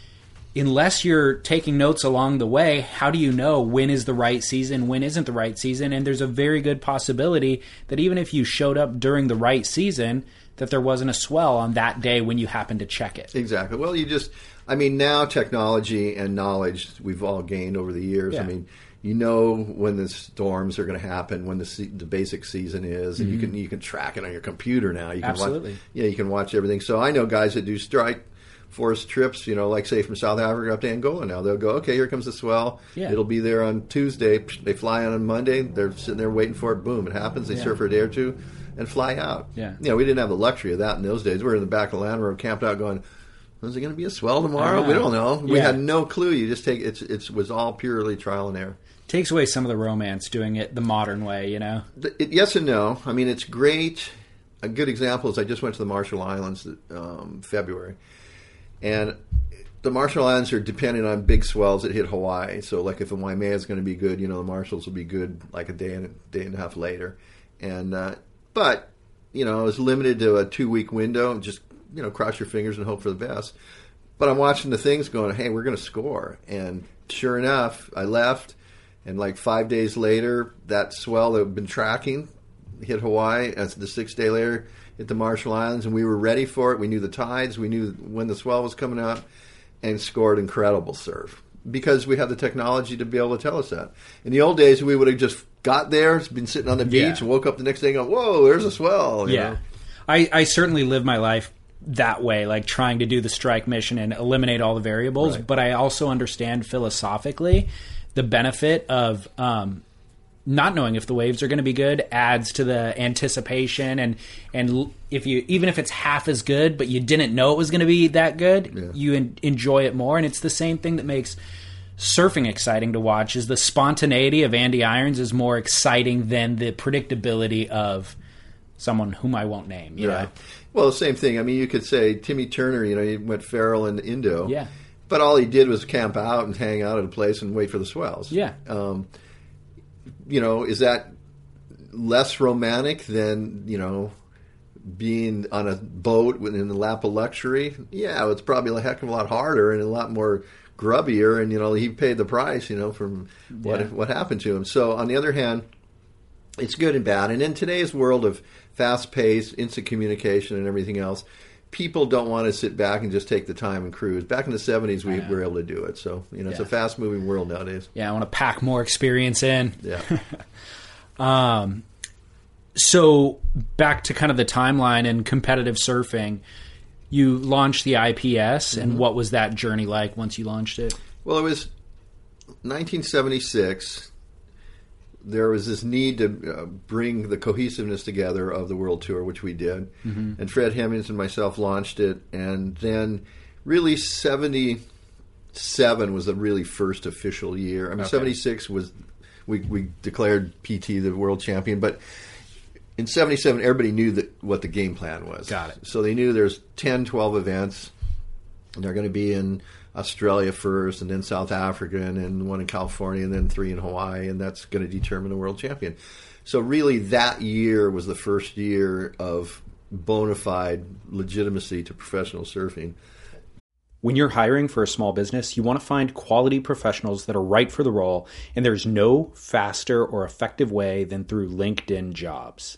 Unless you're taking notes along the way, how do you know when is the right season, when isn't the right season? And there's a very good possibility that even if you showed up during the right season, that there wasn't a swell on that day when you happened to check it. Exactly. Well, you just, I mean, now technology and knowledge we've all gained over the years. Yeah. I mean, you know when the storms are going to happen, when the se- the basic season is, and you can you can track it on your computer now. You can Mm-hmm. Absolutely. Watch, yeah, you can watch everything. So I know guys that do strike force trips. You know, like say from South Africa up to Angola. Now they'll go, okay, here comes the swell. Yeah. It'll be there on Tuesday. They fly on on Monday. They're sitting there waiting for it. Boom, it happens. They Yeah. surf for a day or two. And fly out. Yeah. You know, we didn't have the luxury of that in those days. We were in the back of the Land Rover, camped out, going, "Is it going to be a swell tomorrow?" We don't know. We had no clue. You just take it's it was all purely trial and error. Takes away some of the romance doing it the modern way, you know? It, yes and no. I mean, it's great. A good example is I just went to the Marshall Islands um, February, and the Marshall Islands are dependent on big swells that hit Hawaii. So, like if the Waimea is going to be good, you know, the Marshalls will be good like a day and a day and a half later. And uh, but you know, it was limited to a two week window. and Just you know, cross your fingers and hope for the best. But I'm watching the things going, hey, we're going to score. And sure enough, I left. And like five days later, that swell that we've been tracking hit Hawaii. As the six day later, hit the Marshall Islands. And we were ready for it. We knew the tides. We knew when the swell was coming up and scored incredible surf because we have the technology to be able to tell us that. In the old days, we would have just got there, been sitting on the beach, Yeah. and woke up the next day and go, whoa, there's a swell. you Yeah. know? I, I certainly live my life that way, like trying to do the strike mission and eliminate all the variables. Right. But I also understand philosophically the benefit of um, not knowing if the waves are going to be good adds to the anticipation and and if you even if it's half as good but you didn't know it was going to be that good Yeah. you en- enjoy it more and it's the same thing that makes surfing exciting to watch is the spontaneity of Andy Irons is more exciting than the predictability of someone whom I won't name you know? Well, the same thing. I mean, you could say Timmy Turner. You know, he went feral in Indo. Yeah. But all he did was camp out and hang out at a place and wait for the swells. Yeah. Um, you know, is that less romantic than you know being on a boat in the lap of luxury? Yeah, it's probably a heck of a lot harder and a lot more grubbier. And you know, he paid the price. You know, from what Yeah. what happened to him. So on the other hand it's good and bad. And in today's world of fast paced, instant communication, and everything else, people don't want to sit back and just take the time and cruise. Back in the seventies, we were able to do it. So you know, it's a fast moving world nowadays. Yeah, I want to pack more experience in. Yeah. um. So back to kind of the timeline and competitive surfing. You launched the IPS, and what was that journey like once you launched it? Well, it was 1976. There was this need to uh, bring the cohesiveness together of the world tour, which we did. And Fred Hemmings and myself launched it. And then, really, 77 was the really first official year. I mean, 76 was we, we declared PT the world champion, but in 77 everybody knew that what the game plan was Got it. so they knew there's 10 12 events and they're going to be in australia first and then south africa and then one in california and then three in hawaii and that's going to determine the world champion so really that year was the first year of bona fide legitimacy to professional surfing When you're hiring for a small business, you want to find quality professionals that are right for the role, and there's no faster or effective way than through LinkedIn jobs.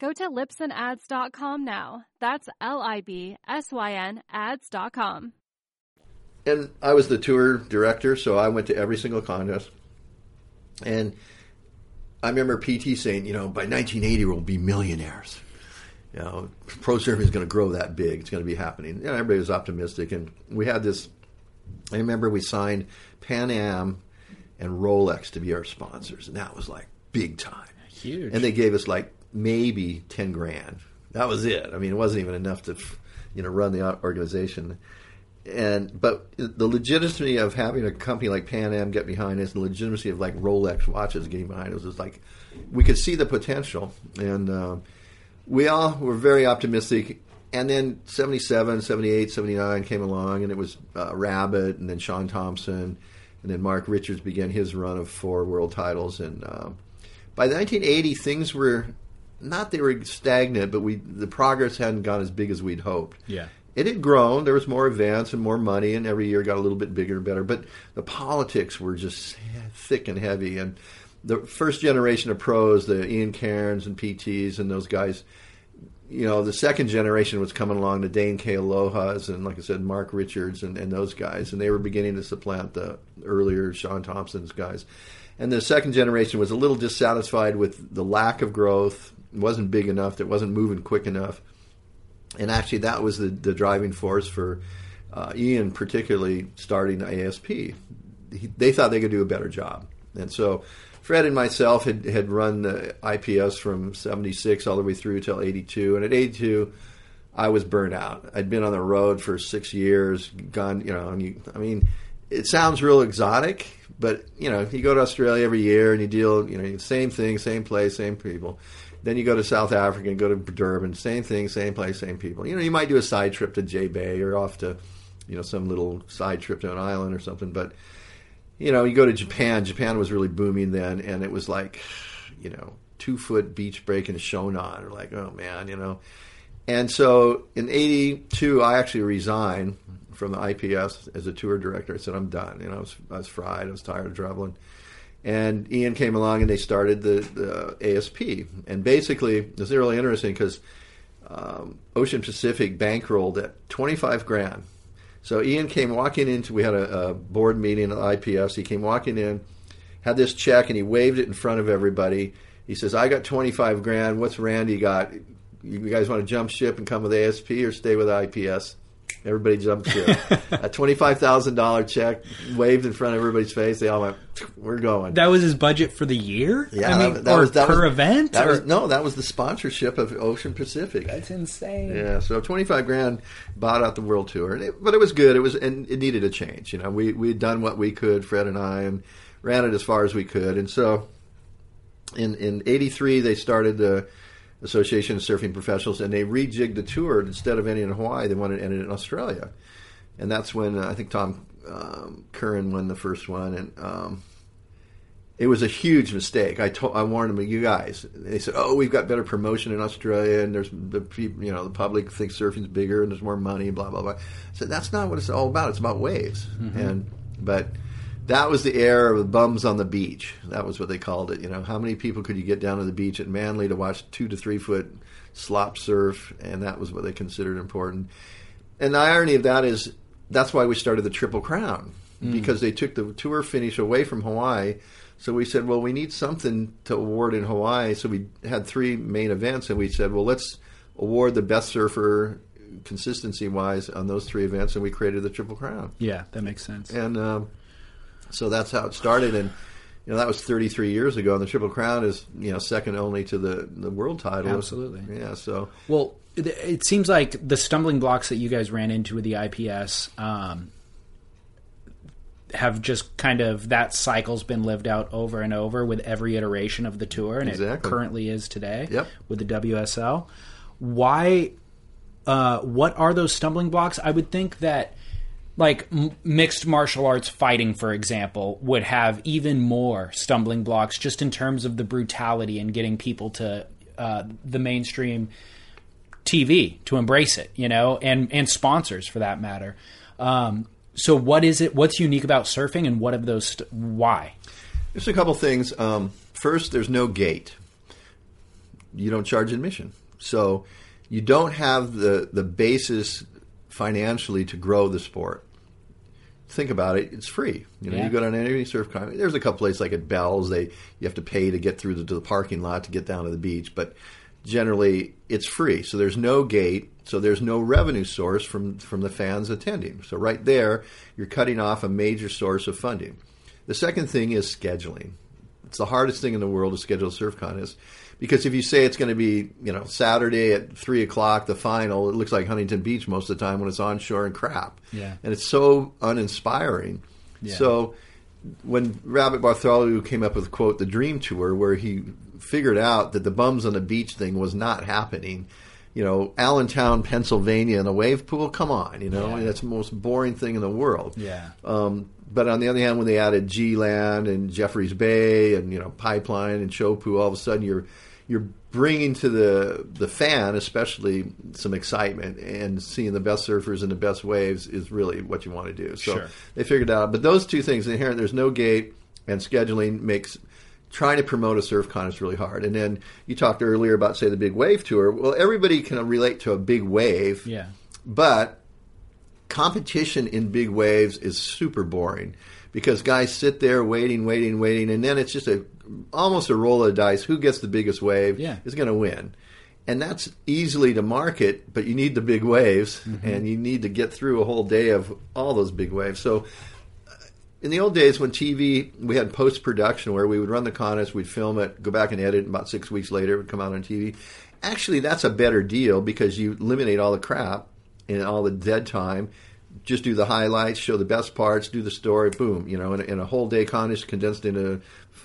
Go to libsynads.com now. That's L I B S Y N ads.com. and I was the tour director, so I went to every single contest. And I remember PT saying, you know, by 1980 we'll be millionaires. You know, pro surfing is going to grow that big. It's going to be happening. And everybody was optimistic, and we had this. I remember we signed Pan Am and Rolex to be our sponsors, and that was like big time. Huge. And they gave us like maybe ten grand. That was it. I mean, it wasn't even enough to, you know, run the organization. And but the legitimacy of having a company like Pan Am get behind us, the legitimacy of like Rolex watches getting behind us was like we could see the potential, and uh, we all were very optimistic. And then 77, 78, 79 came along, and it was uh, Rabbit, and then Shaun Tomson, and then Mark Richards began his run of four world titles. And uh, by 1980, things were not they were stagnant, but we the progress hadn't gone as big as we'd hoped. Yeah. It had grown. There was more events and more money, and every year got a little bit bigger and better. But the politics were just thick and heavy. And the first generation of pros, the Ian Cairns and PTs and those guys, you know, the second generation was coming along, the Dane Kealoha's and, like I said, Mark Richards and, and those guys. And they were beginning to supplant the earlier Shaun Tomson's guys. And the second generation was a little dissatisfied with the lack of growth. Wasn't big enough. It wasn't moving quick enough and actually that was the, the driving force for uh, Ian, particularly starting ASP. He, they thought they could do a better job, and so Fred and myself had had run the IPS from '76 all the way through till '82, and at '82. I was burnt out. I'd been on the road for six years, gone, you know, you, I mean, it sounds real exotic, but, you know, you go to Australia every year and you deal, you know, same thing, same place, same people. Then you go to South Africa and go to Durban, same thing, same place, same people. You know, you might do a side trip to J Bay or off to, you know, some little side trip to an island or something. But, you know, you go to Japan. Japan was really booming then, and it was like, you know, two foot beach break in Shonan. We're like, oh man, you know. And so in '82, I actually resigned from the IPS as a tour director. I said, I'm done. You know, I was, I was fried. I was tired of traveling. And Ian came along and they started the, the ASP. And basically, it was really interesting because um, Ocean Pacific bankrolled at 25 grand. So Ian came walking into, we had a, a board meeting at IPS. He came walking in, had this check, and he waved it in front of everybody. He says, I got 25 grand. What's Randy got? You guys want to jump ship and come with ASP or stay with IPS? Everybody jumped ship. a twenty-five thousand dollar check waved in front of everybody's face. They all went, "We're going." That was his budget for the year. Yeah, I mean, that, that or was that per was, event. That or- was no, that was the sponsorship of Ocean Pacific. That's insane. Yeah, so twenty-five grand bought out the world tour, and it, but it was good. It was and it needed a change. You know, we we had done what we could, Fred and I, and ran it as far as we could. And so, in in '83, they started the Association of Surfing Professionals, and they rejigged the tour. Instead of ending in Hawaii, they wanted to end it in Australia, and that's when uh, I think Tom um, Curran won the first one, and. Um, it was a huge mistake. I told, I warned them, you guys. They said, "Oh, we've got better promotion in Australia, and there's the people, you know, the public thinks surfing's bigger, and there's more money, blah blah blah." I said, "That's not what it's all about. It's about waves." And but that was the era of the bums on the beach. That was what they called it. You know, how many people could you get down to the beach at Manly to watch two to three foot slop surf, and that was what they considered important. And the irony of that is that's why we started the Triple Crown because they took the tour finish away from Hawaii. So we said, well, we need something to award in Hawaii. So we had three main events, and we said, well, let's award the best surfer consistency wise on those three events, and we created the Triple Crown. Yeah, that makes sense. And um, so that's how it started. And you know that was 33 years ago, and the Triple Crown is you know second only to the the world title. Absolutely. Yeah. So Well, it, it seems like the stumbling blocks that you guys ran into with the IPS um, have just kind of that cycle's been lived out over and over with every iteration of the tour, and it currently is today Yep. with the WSL. Why? Uh, what are those stumbling blocks? I would think that. Like m- mixed martial arts fighting, for example, would have even more stumbling blocks just in terms of the brutality and getting people to uh, the mainstream TV to embrace it, you know, and and sponsors for that matter. Um, so, what is it? What's unique about surfing, and what of those? St- why? There's a couple things. Um, first, there's no gate. You don't charge admission, so you don't have the the basis financially to grow the sport. Think about it; it's free. You know, Yeah. you go down any surf con. There's a couple places like at Bell's, they you have to pay to get through the, to the parking lot to get down to the beach, but generally it's free. So there's no gate, so there's no revenue source from from the fans attending. So right there, you're cutting off a major source of funding. The second thing is scheduling. It's the hardest thing in the world to schedule a surf contest because if you say it's going to be, you know, Saturday at three o'clock, the final, it looks like Huntington Beach most of the time when it's onshore and crap. Yeah. and it's so uninspiring. So when Rabbit Bartholomew came up with quote the Dream Tour, where he figured out that the bums on the beach thing was not happening. You know, Allentown, Pennsylvania, in a wave pool. Come on, you know, Yeah. that's the most boring thing in the world. Yeah. Um, but on the other hand, when they added G Land and Jeffreys Bay and you know Pipeline and Teahupoo, all of a sudden you're you're bringing to the the fan, especially, some excitement and seeing the best surfers and the best waves is really what you want to do. So Sure. they figured out. But those two things inherent. There's no gate, and scheduling makes trying to promote a surf con is really hard. And then you talked earlier about say the big wave tour. Well, everybody can relate to a big wave. Yeah. But competition in big waves is super boring because guys sit there waiting, waiting, waiting, and then it's just a almost a roll of the dice. Who gets the biggest wave Yeah. is going to win. And that's easily to market, but you need the big waves, mm-hmm. and you need to get through a whole day of all those big waves. So, in the old days when TV, we had post production where we would run the contest, we'd film it, go back and edit, and about six weeks later it would come out on TV. Actually, that's a better deal because you eliminate all the crap and all the dead time. Just do the highlights, show the best parts, do the story, boom. You know, and, and a whole day contest condensed into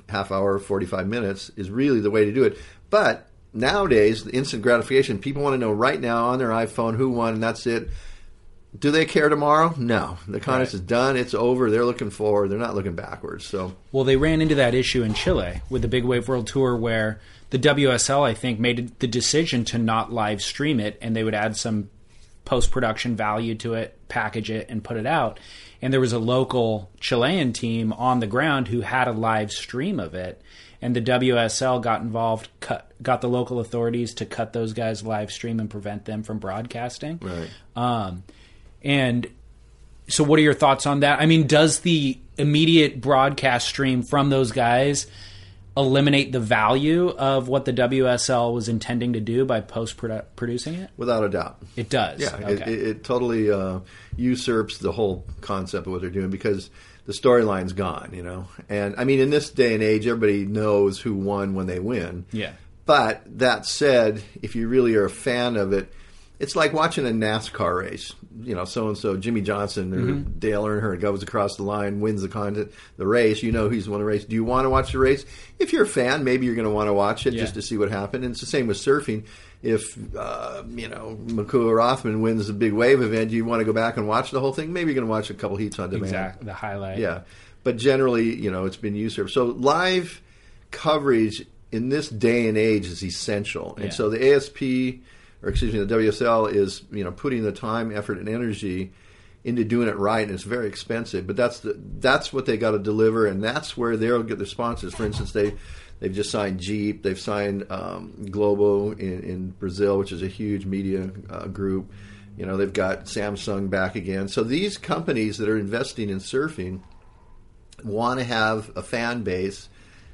a half hour, 45 minutes is really the way to do it. But nowadays, the instant gratification, people want to know right now on their iPhone who won, and that's it Do they care tomorrow? No. The contest Right. is done. It's over. They're looking forward. They're not looking backwards. So Well, they ran into that issue in Chile with the Big Wave World Tour, where the WSL, I think, made the decision to not live stream it, and they would add some post production value to it, package it, and put it out. And there was a local Chilean team on the ground who had a live stream of it, and the WSL got involved, cut, got the local authorities to cut those guys' live stream and prevent them from broadcasting. Right. Um, and so, what are your thoughts on that? I mean, does the immediate broadcast stream from those guys eliminate the value of what the WSL was intending to do by post producing it? without a doubt. It does. Yeah, Okay. it, it, it totally uh, usurps the whole concept of what they're doing because the storyline's gone, you know. And I mean, in this day and age, everybody knows who won when they win. Yeah. But that said, if you really are a fan of it, it's like watching a NASCAR race. You know, so and so Jimmie Johnson or Mm-hmm. Dale Earnhardt goes across the line, wins the content, the race. You know he's won the race. Do you want to watch the race? If you're a fan, maybe you're going to want to watch it Yeah. just to see what happened. And it's the same with surfing. If uh, you know Makua Rothman wins a big wave event, do you want to go back and watch the whole thing? Maybe you're going to watch a couple heats on demand. Exactly. The highlight. Yeah, but generally, you know, it's been usurped. So live coverage in this day and age is essential, and Yeah. so the ASP, or excuse me, the WSL is you know putting the time, effort, and energy into doing it right, and it's very expensive. But that's the that's what they got to deliver, and that's where they'll get their sponsors. For instance, they. They've just signed Jeep. They've signed um, Globo in, in Brazil, which is a huge media uh, group. You know, they've got Samsung back again. So these companies that are investing in surfing want to have a fan base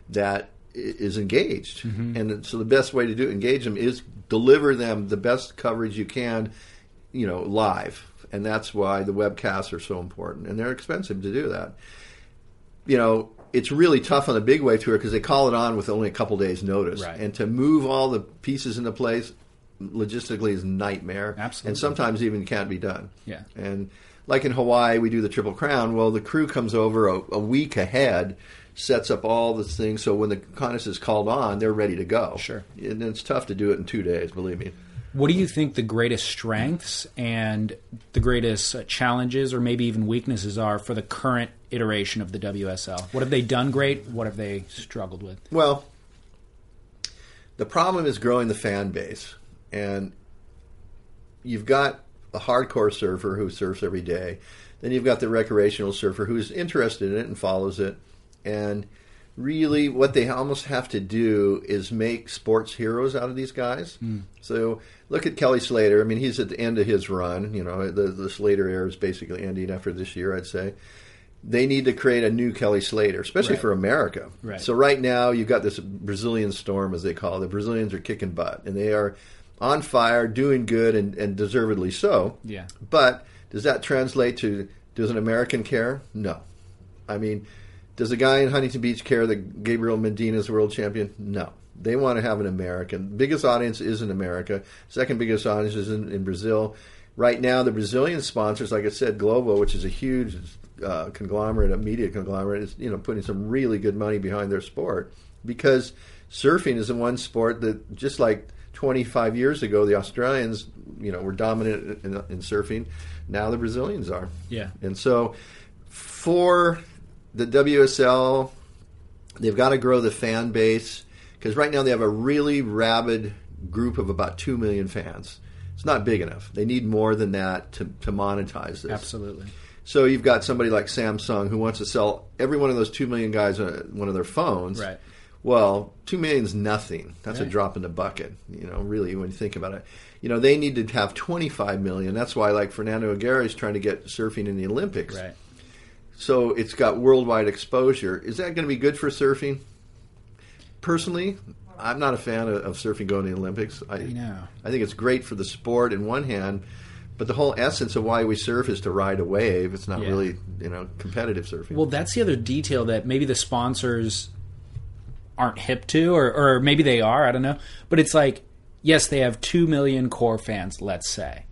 that is engaged. Mm-hmm. And so the best way to do engage them is deliver them the best coverage you can, you know, live. And that's why the webcasts are so important. And they're expensive to do that. You know, it's really tough on the big wave tour because they call it on with only a couple days notice. Right. And to move all the pieces into place logistically is a nightmare. Absolutely. And sometimes even can't be done. Yeah. And like in Hawaii, we do the Triple Crown. Well, the crew comes over a, a week ahead, sets up all the things, so when the contest is called on, they're ready to go. Sure. And it's tough to do it in two days, believe me. What do you think the greatest strengths and the greatest uh, challenges, or maybe even weaknesses, are for the current iteration of the WSL? What have they done great? What have they struggled with? Well, the problem is growing the fan base, and you've got a hardcore surfer who surfs every day. Then you've got the recreational surfer who's interested in it and follows it. And really, what they almost have to do is make sports heroes out of these guys. Hmm. So look at Kelly Slater. I mean, he's at the end of his run. You know, the, the Slater era is basically ending after this year, I'd say. They need to create a new Kelly Slater, especially Right. for America. Right. So right now you've got this Brazilian storm, as they call it. The Brazilians are kicking butt, and they are on fire, doing good, and, and deservedly so. Yeah. But does that translate to does an American care? No. I mean, does a guy in Huntington Beach care that Gabriel Medina is world champion? No. They want to have an American. Biggest audience is in America. Second biggest audience is in, in Brazil. Right now, the Brazilian sponsors, like I said, Globo, which is a huge uh, conglomerate, a media conglomerate, is you know putting some really good money behind their sport because surfing is the one sport that just like 25 years ago, the Australians, you know, were dominant in, in surfing. Now the Brazilians are. Yeah. And so for the WSL, they've got to grow the fan base because right now they have a really rabid group of about 2 million fans. It's not big enough. They need more than that to, to monetize this. Absolutely. So you've got somebody like Samsung who wants to sell every one of those 2 million guys one of their phones. Right. Well, two million is nothing. That's a drop in the bucket. You know, really, when you think about it, you know, they need to have twenty-five million. That's why, like Fernando Aguerre is trying to get surfing in the Olympics. Right. So it's got worldwide exposure. Is that going to be good for surfing? Personally, I'm not a fan of, of surfing going to the Olympics. I, know. I think it's great for the sport in one hand, but the whole essence of why we surf is to ride a wave. It's not Yeah. really, you know, competitive surfing. Well, that's the other detail that maybe the sponsors aren't hip to, or, or maybe they are. I don't know. But it's like, yes, they have 2 million core fans, let's say.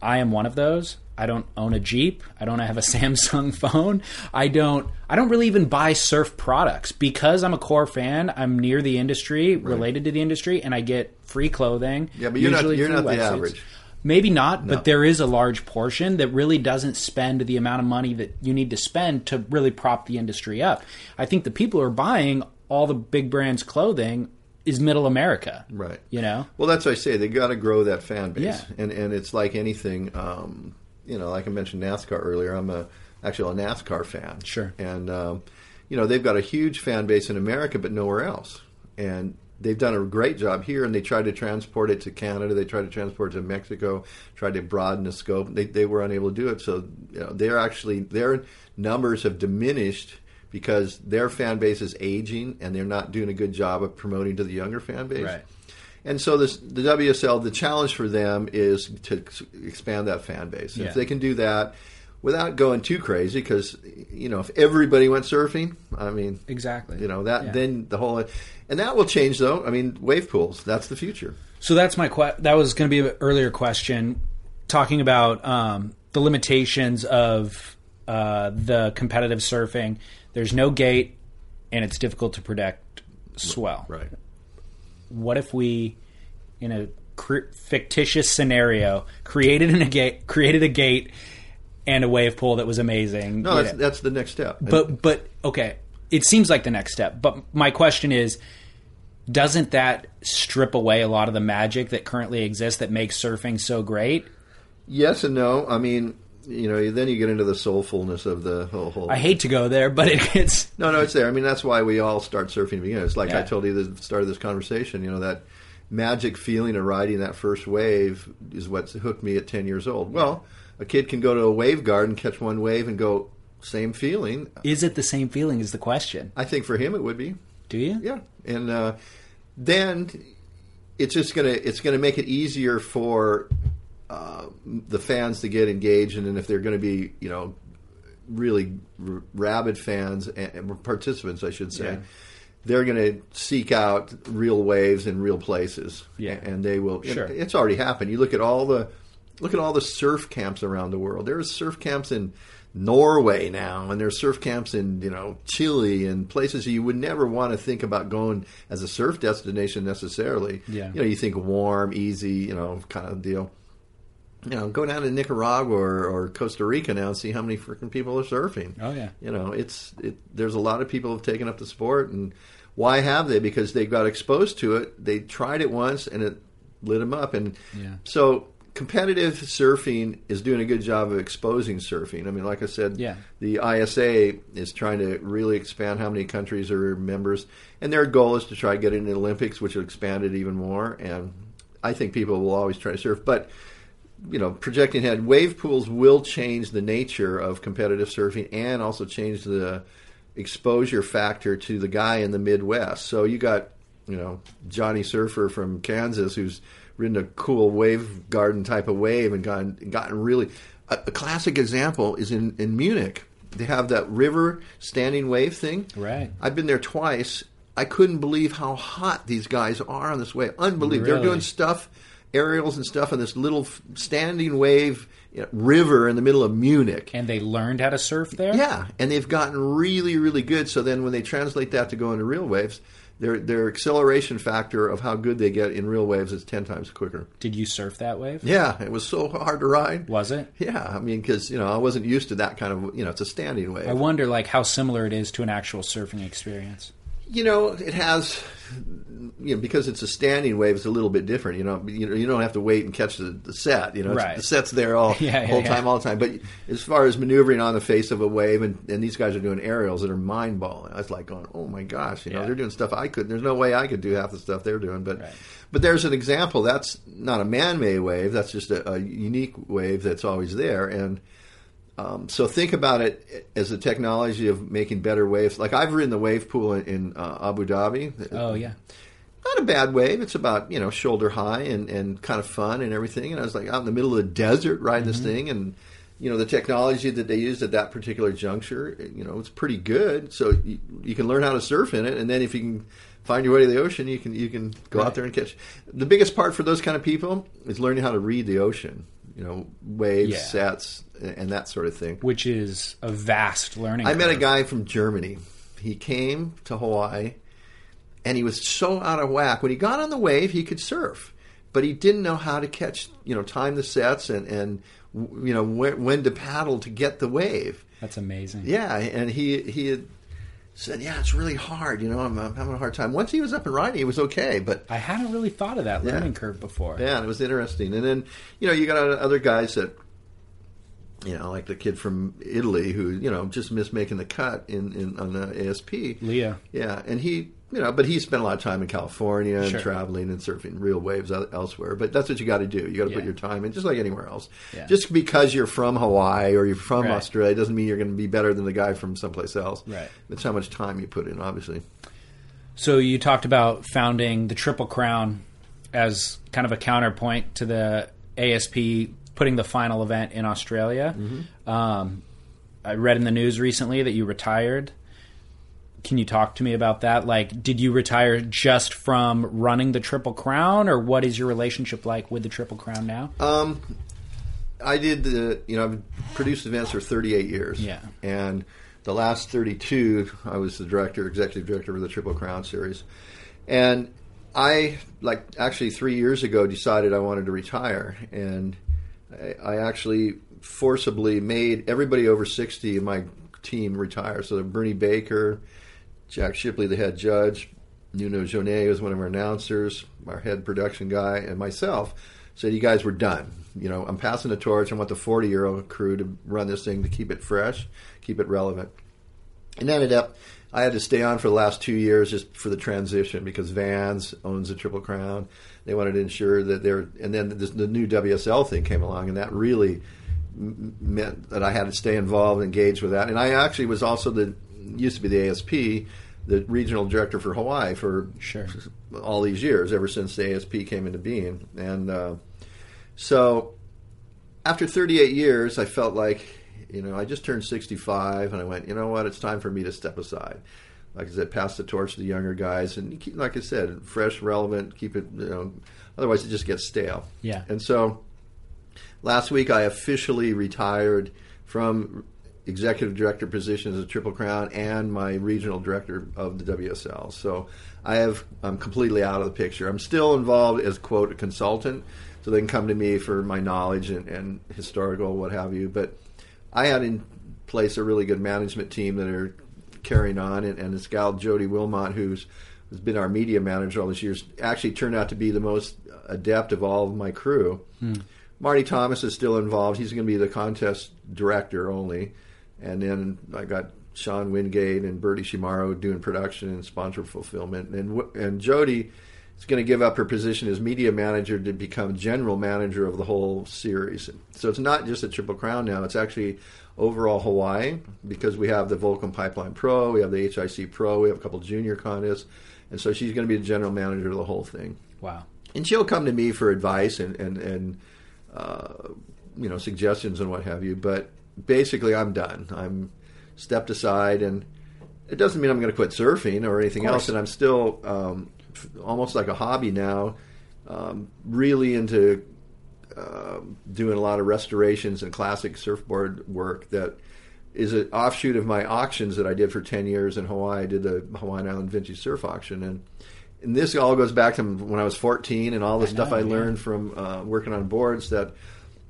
I am one of those. I don't own a Jeep. I don't have a Samsung phone. I don't. I don't really even buy surf products because I'm a core fan. I'm near the industry, related to the industry, and I get free clothing. Yeah, but you're not- usually you're not the average. Maybe not, but there is a large portion that really doesn't spend the amount of money that you need to spend to really prop the industry up. I think the people who are buying all the big brands clothing is middle America. Right. You know? Well, that's what I say. They got to grow that fan base, Yeah. and and it's like anything. Um, you know, like I mentioned NASCAR earlier. I'm a actually a NASCAR fan. Sure. And um, you know, they've got a huge fan base in America, but nowhere else. And they've done a great job here, and they tried to transport it to Canada. They tried to transport it to Mexico. Tried to broaden the scope. They they were unable to do it. So you know, they're actually their numbers have diminished. Because their fan base is aging and they're not doing a good job of promoting to the younger fan base. Right. And so this, the WSL, the challenge for them is to expand that fan base. Yeah. If they can do that without going too crazy, because you know, if everybody went surfing, I mean, Exactly. you know that Yeah. then the whole, and that will change though. I mean, wave pools, that's the future. So that's my que- that was going to be an earlier question, talking about um, the limitations of uh, the competitive surfing. There's no gate, and it's difficult to predict swell. Right. What if we, in a cr- fictitious scenario, created an, a gate, created a gate, and a wave pool that was amazing? No, that's that's the next step. But but okay, it seems like the next step. But my question is, doesn't that strip away a lot of the magic that currently exists that makes surfing so great? yes and no. I mean, you know, then you get into the soulfulness of the whole. whole I hate to go there, but it, it's No, no, it's there. I mean, that's why we all start surfing to begin. It's like I told you at the start of this conversation. You know that magic feeling of riding that first wave is what hooked me at ten years old. Well, a kid can go to a wave garden, catch one wave, and go same feeling. is it the same feeling? Is the question? I think for him it would be. Do you? Yeah, and uh, then it's just gonna it's gonna make it easier for uh, the fans to get engaged, and then if they're going to be you know really r- rabid fans and, and participants, I should say. Yeah. They're going to seek out real waves in real places, Yeah. and they will. Sure. it- it's already happened. You look at all the look at all the surf camps around the world. There's surf camps in Norway now, and there's surf camps in you know Chile and places you would never want to think about going as a surf destination necessarily. Yeah. you know, you think warm, easy, you know, kind of deal. You know, go down to Nicaragua or, or Costa Rica now and see how many freaking people are surfing. Oh, yeah. you know, it's it. There's a lot of people have taken up the sport, and why have they? Because they got exposed to it. They tried it once, and it lit them up. And Yeah. so competitive surfing is doing a good job of exposing surfing. I mean, like I said, Yeah. the ISA is trying to really expand how many countries are members, and their goal is to try to get into the Olympics, which will expand it even more. And I think people will always try to surf, but you know, projecting ahead, wave pools will change the nature of competitive surfing and also change the exposure factor to the guy in the Midwest. So you got, you know, Johnny Surfer from Kansas who's ridden a cool wave garden type of wave and gotten gotten really. A, a classic example is in in Munich. They have that river standing wave thing. Right. I've been there twice. I couldn't believe how hot these guys are on this wave. Unbelievable. They're doing stuff, aerials and stuff on this little standing wave you know, river in the middle of Munich. And they learned how to surf there. Yeah, and they've gotten really, really good. So then, when they translate that to go into real waves, their their acceleration factor of how good they get in real waves is ten times quicker. Did you surf that wave? Yeah, it was so hard to ride. Was it? Yeah, I mean, because you know I wasn't used to that kind of you know it's a standing wave. I wonder like how similar it is to an actual surfing experience. You know, it has, you know, because it's a standing wave, it's a little bit different. You know, you know, you don't have to wait and catch the, the set. You know, Right. the set's there all Yeah, yeah, whole yeah. time, all the time. But as far as maneuvering on the face of a wave, and, and these guys are doing aerials that are mind balling. I was like going, oh my gosh, you know, they're doing stuff I couldn't. There's no way I could do half the stuff they're doing. But Right. but there's an example. That's not a man-made wave. That's just a, a unique wave that's always there. And um, so think about it as a technology of making better waves. Like I've ridden the wave pool in, in uh, Abu Dhabi. Oh yeah. Not a bad wave. It's about you know shoulder high and, and kind of fun and everything. And I was like out in the middle of the desert riding this thing, and you know the technology that they used at that particular juncture, you know, it's pretty good. So you, you can learn how to surf in it, and then if you can find your way to the ocean, you can you can go Right. out there and catch. The biggest part for those kind of people is learning how to read the ocean. You know, waves, Yeah. sets, and and that sort of thing. Which is a vast learning. I met a guy from Germany. He came to Hawaii, and he was so out of whack. When he got on the wave, he could surf, but he didn't know how to catch, you know, time the sets and and you know when, when to paddle to get the wave. That's amazing. Yeah, and he he had said, "Yeah, it's really hard. You know, I'm, I'm having a hard time." Once he was up and riding, he was okay, but I hadn't really thought of that Yeah. learning curve before. yeah, it was interesting. And then you know you got other guys that you know like the kid from Italy who you know just missed making the cut in in on the ASP. Leo. Yeah, and he, you know, but he spent a lot of time in California and Sure. traveling and surfing real waves elsewhere. But that's what you got to do. You got to Yeah. put your time in, just like anywhere else. Yeah. Just because you're from Hawaii or you're from Right. Australia doesn't mean you're going to be better than the guy from someplace else. Right. It's how much time you put in, obviously. So you talked about founding the Triple Crown as kind of a counterpoint to the ASP putting the final event in Australia. Um, I read in the news recently that you retired. Can you talk to me about that? Like, did you retire just from running the Triple Crown, or what is your relationship like with the Triple Crown now? Um, I did the, you know, I've produced events for 38 years. Yeah. And the last 32, I was the director, executive director of the Triple Crown series. And I, like, actually three years ago decided I wanted to retire. And I, I actually forcibly made everybody over 60 in my team retire. So Bernie Baker, Jack Shipley, the head judge, Nuno Jonet was one of our announcers, our head production guy, and myself said, "You guys were done. You know, I'm passing the torch. I want the 40 year old crew to run this thing to keep it fresh, keep it relevant." And ended up, I had to stay on for the last two years just for the transition because Vans owns the Triple Crown. They wanted to ensure that they're, and then this, the new WSL thing came along, and that really meant that I had to stay involved, and engaged with that. And I actually was also the used to be the ASP, the regional director for Hawaii for Sure. all these years, ever since the ASP came into being. And uh, so after 38 years, I felt like, you know, I just turned 65, and I went, you know what, it's time for me to step aside. Like I said, pass the torch to the younger guys, and keep, like I said, fresh, relevant, keep it, you know, otherwise it just gets stale. Yeah. And so last week I officially retired from executive director position as a Triple Crown and my regional director of the WSL. So I have I'm completely out of the picture. I'm still involved as quote a consultant, so they can come to me for my knowledge and, and historical what have you. But I had in place a really good management team that are carrying on, and, and this gal Jodi Wilmott, who's has been our media manager all these years, actually turned out to be the most adept of all of my crew. Hmm. Marty Thomas is still involved. He's going to be the contest director only. And then I got Sean Wingate and Bertie Shimaro doing production and sponsor fulfillment. And and Jody is going to give up her position as media manager to become general manager of the whole series. So it's not just a Triple Crown now. It's actually overall Hawaii because we have the Volcom Pipeline Pro, we have the HIC Pro, we have a couple junior contests. And so she's going to be the general manager of the whole thing Wow. and she'll come to me for advice and and and uh, you know suggestions and what have you. But basically, I'm done. I'm stepped aside, and it doesn't mean I'm going to quit surfing or anything else. And I'm still um, f- almost like a hobby now, um, really into um doing a lot of restorations and classic surfboard work that is an offshoot of my auctions that I did for 10 years in Hawaii. I did the Hawaiian Island Vintage Surf Auction. And, and this all goes back to when I was 14 and all the I stuff know, I yeah. learned from uh, working on boards that,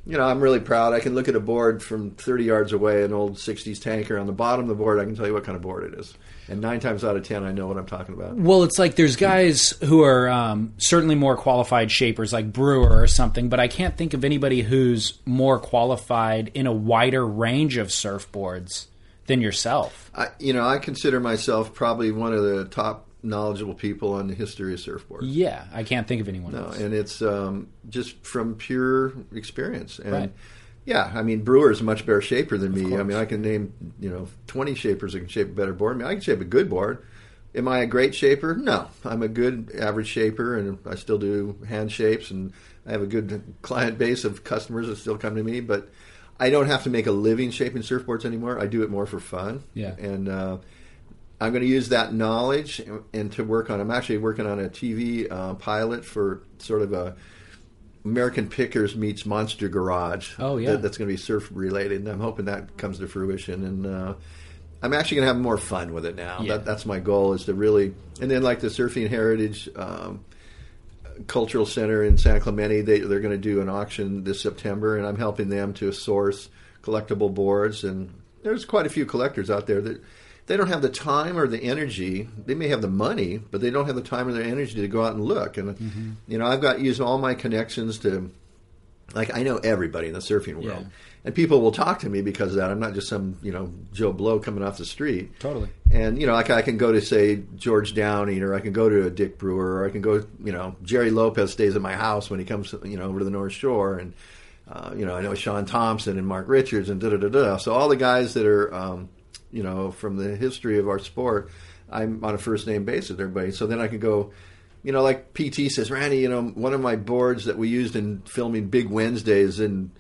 you know, I'm really proud. I can look at a board from 30 yards away, an old 60s tanker. On the bottom of the board, I can tell you what kind of board it is. And nine times out of 10, I know what I'm talking about. Well, it's like there's guys who are um, certainly more qualified shapers, like Brewer or something, but I can't think of anybody who's more qualified in a wider range of surfboards than yourself. I, you know, I consider myself probably one of the top knowledgeable people on the history of surfboards. Yeah, I can't think of anyone No, else. and it's um, just from pure experience. And Right. yeah, I mean, Brewer's a much better shaper than me. I mean, I can name you know twenty shapers that can shape a better board. I mean, I can shape a good board. Am I a great shaper? No, I'm a good average shaper, and I still do hand shapes, and I have a good client base of customers that still come to me. But I don't have to make a living shaping surfboards anymore. I do it more for fun. Yeah. and. Uh, I'm going to use that knowledge and, and to work on. I'm actually working on a TV uh, pilot for sort of a American Pickers meets Monster Garage. Oh, yeah. that- that's going to be surf related, and I'm hoping that comes to fruition. And uh, I'm actually going to have more fun with it now. Yeah. That, that's my goal is to really. And then like the Surfing Heritage um, cultural center in San Clemente. They, they're going to do an auction this September, and I'm helping them to source collectible boards. And there's quite a few collectors out there that they don't have the time or the energy. They may have the money, but they don't have the time or the energy to go out and look. And Mm-hmm. you know, I've got used all my connections to like I know everybody in the surfing world, Yeah. and people will talk to me because of that. I'm not just some you know Joe Blow coming off the street. Totally. And you know, like I can go to say George Downing, or I can go to a Dick Brewer, or I can go. You know, Gerry Lopez stays at my house when he comes, you know, over to the North Shore, and uh, you know, I know Shaun Tomson and Mark Richards and da da da da. So all the guys that are, um, you know, from the history of our sport, I'm on a first name basis with everybody. So then I can go. You know, like PT says, Randy. You know, one of my boards that we used in filming Big Wednesdays in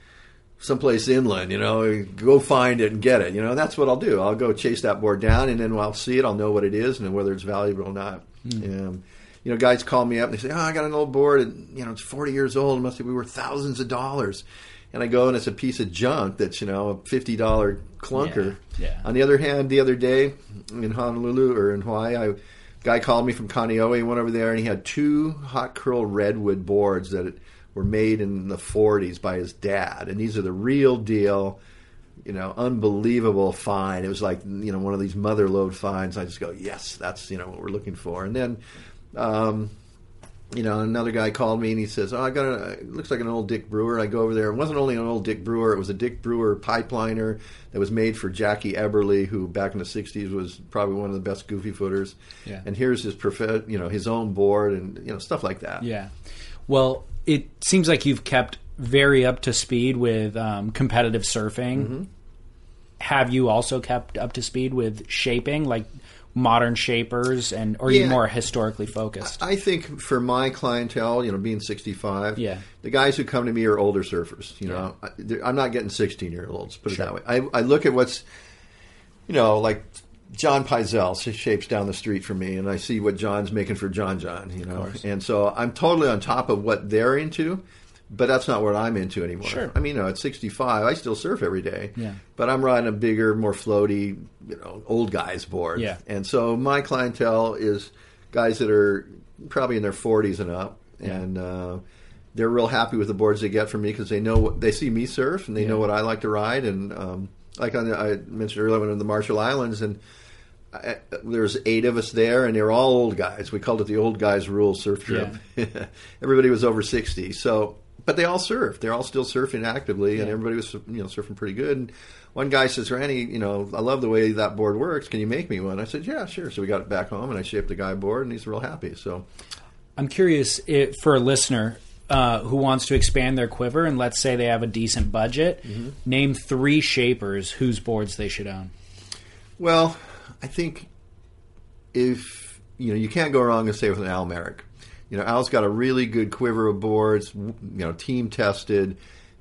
someplace inland, you know, go find it and get it. You know, that's what I'll do. I'll go chase that board down, and then I'll see it, I'll know what it is and whether it's valuable or not. Um, you know, guys call me up and they say, "Oh, I got an old board, and you know, it's 40 years old. It must be worth thousands of dollars." And I go and it's a piece of junk that's you know a fifty dollar clunker. Yeah, yeah. On the other hand, the other day in Honolulu or in Hawaii, I guy called me from Kaneohe He went over there, and he had two hot curl redwood boards that were made in the 40s by his dad, and these are the real deal. You know, unbelievable find. It was like you know one of these mother lode finds. I just go, yes, that's you know what we're looking for. And then, um, you know, another guy called me and he says, "Oh, I got a it looks like an old Dick Brewer." I go over there. It wasn't only an old Dick Brewer; it was a Dick Brewer pipeliner that was made for Jackie Eberle, who back in the '60s was probably one of the best goofy footers. Yeah. And here's his prof- you know, his own board and you know stuff like that. Yeah. Well, it seems like you've kept very up to speed with um, competitive surfing. Mm-hmm. Have you also kept up to speed with shaping, like modern shapers, and or are you more historically focused? I think for my clientele, you know, being 65, Yeah. the guys who come to me are older surfers. You know, I, i'm not getting 16 year olds. Put it that way. I, I look at what's, you know, like John Pyzel shapes down the street from me, and I see what John's making for John John. You know, and so I'm totally on top of what they're into. But that's not what I'm into anymore. Sure. I mean, you know, at 65, I still surf every day. Yeah. But I'm riding a bigger, more floaty, you know, old guys board. Yeah. And so my clientele is guys that are probably in their 40s and up, and uh, they're real happy with the boards they get from me because they know what, they see me surf and they know what I like to ride. And um, like on the, I mentioned earlier, when in the Marshall Islands, and I, there's eight of us there, and they were all old guys. We called it the old guys rule surf trip. everybody was over 60, so. But they all surf. They're all still surfing actively, and everybody was you know surfing pretty good. And one guy says, "Randy, you know, I love the way that board works. Can you make me one?" I said, "Yeah, sure." So we got it back home, and I shaped the guy board, and he's real happy. So I'm curious if, for a listener uh, who wants to expand their quiver, and let's say they have a decent budget, Mm-hmm. name three shapers whose boards they should own. Well, I think if you know, you can't go wrong and say with an Al Merrick. You know, Al's got a really good quiver of boards. You know, team tested,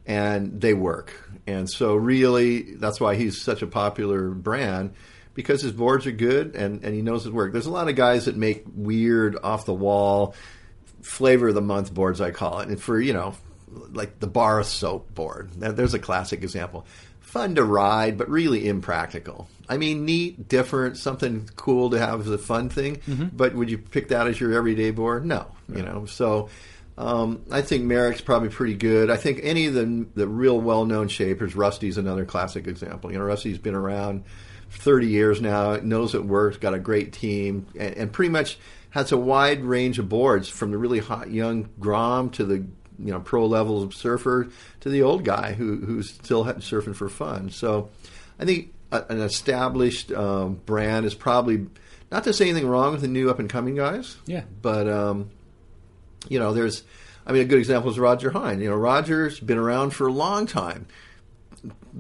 and they work. And so, really, that's why he's such a popular brand because his boards are good and, and he knows his work. There's a lot of guys that make weird, off the wall, flavor of the month boards, I call it. And for, you know, like the bar soap board. There's a classic example. Fun to ride, but really impractical. I mean, neat, different, something cool to have as a fun thing. But would you pick that as your everyday board? No, you know. So um, I think Merrick's probably pretty good. I think any of the the real well known shapers, Rusty's another classic example. You know, Rusty's been around 30 years now, knows it works, got a great team, and, and pretty much has a wide range of boards from the really hot young Grom to the you know pro levels of surfer to the old guy who who's still surfing for fun. So I think a, an established um, brand is probably not to say anything wrong with the new up and coming guys. Yeah. but um, you know, there's, I mean, a good example is Roger Hine. You know, Roger's been around for a long time,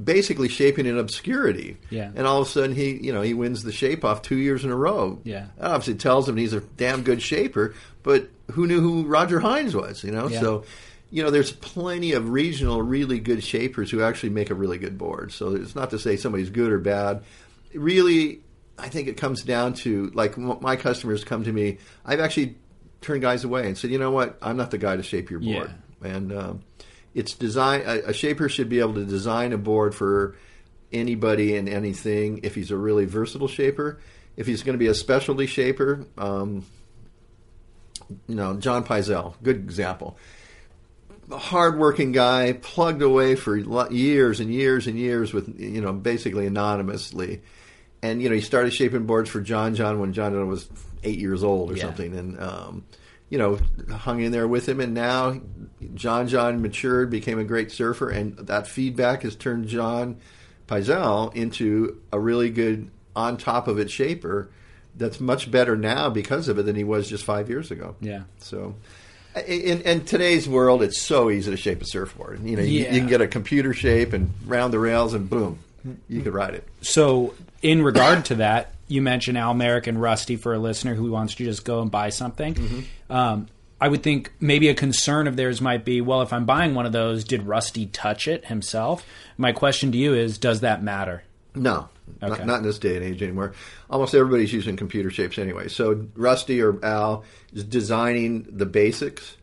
basically shaping in obscurity. Yeah. And all of a sudden, he, you know, he wins the shape off two years in a row. Yeah. That obviously tells him he's a damn good shaper, but who knew who Roger Hinds was, you know? Yeah. So, you know, there's plenty of regional, really good shapers who actually make a really good board. So it's not to say somebody's good or bad. Really, I think it comes down to like my customers come to me. I've actually turned guys away and said, you know what, I'm not the guy to shape your board. And um, it's design. A, a shaper should be able to design a board for anybody and anything. If he's a really versatile shaper, if he's going to be a specialty shaper, um, you know, John Pyzel, good example. Hardworking guy, plugged away for years and years and years with, you know, basically anonymously. And, you know, he started shaping boards for John John when John John was eight years old or Yeah. something. And, um, you know, hung in there with him. And now John John matured, became a great surfer. And that feedback has turned John Pyzel into a really good, on top of it shaper that's much better now because of it than he was just five years ago. Yeah. So, in, in today's world, it's so easy to shape a surfboard. You know, you, Yeah. you can get a computer shape and round the rails, and boom, you could ride it. So, in regard to that, you mentioned Al Merrick and Rusty for a listener who wants to just go and buy something. Mm-hmm. Um, I would think maybe a concern of theirs might be, well, if I'm buying one of those, did Rusty touch it himself? My question to you is, does that matter? No, Okay. not, not in this day and age anymore. Almost everybody's using computer shapes anyway. So Rusty or Al is designing the basics,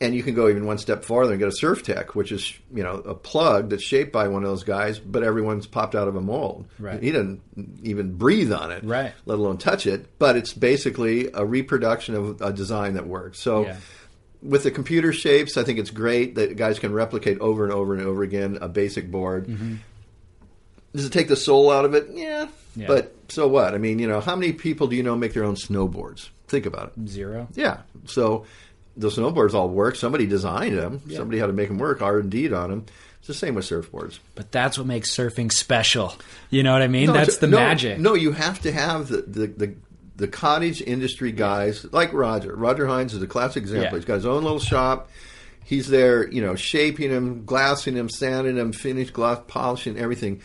and you can go even one step farther and get a Surftech, which is you know a plug that's shaped by one of those guys, but everyone's popped out of a mold. Right. He didn't even breathe on it, Right. Let alone touch it. But it's basically a reproduction of a design that works. So. Yeah. With the computer shapes, I think it's great that guys can replicate over and over and over again a basic board. Mm-hmm. Does it take the soul out of it? Yeah. Yeah. But so what? I mean, you know, how many people do you know make their own snowboards? Think about it. Zero. Yeah. So the snowboards all work. Somebody designed them. Somebody had to make them work. R and D on them. It's the same with surfboards. But that's what makes surfing special. You know what I mean? No, that's the no, magic. No, you have to have the, the, the, the cottage industry guys like Roger. Roger Hinds is a classic example. Yeah. He's got his own little shop. He's there, you know, shaping them, glassing them, sanding them, finished glass, polishing everything.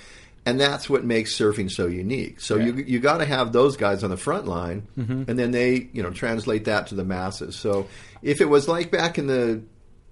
And that's what makes surfing so unique. So you you got to have those guys on the front line, Mm-hmm. and then they you know translate that to the masses. So if it was like back in the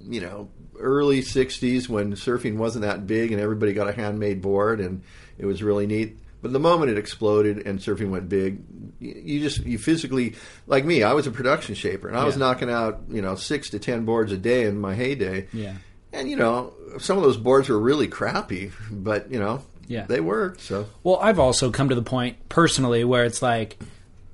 you know early '60s when surfing wasn't that big and everybody got a handmade board and it was really neat. But the moment it exploded and surfing went big, you you just you physically like me. I was a production shaper and I was knocking out you know six to ten boards a day in my heyday. Yeah. And you know some of those boards were really crappy, but you know Yeah. they worked. So Well, I've also come to the point personally where it's like,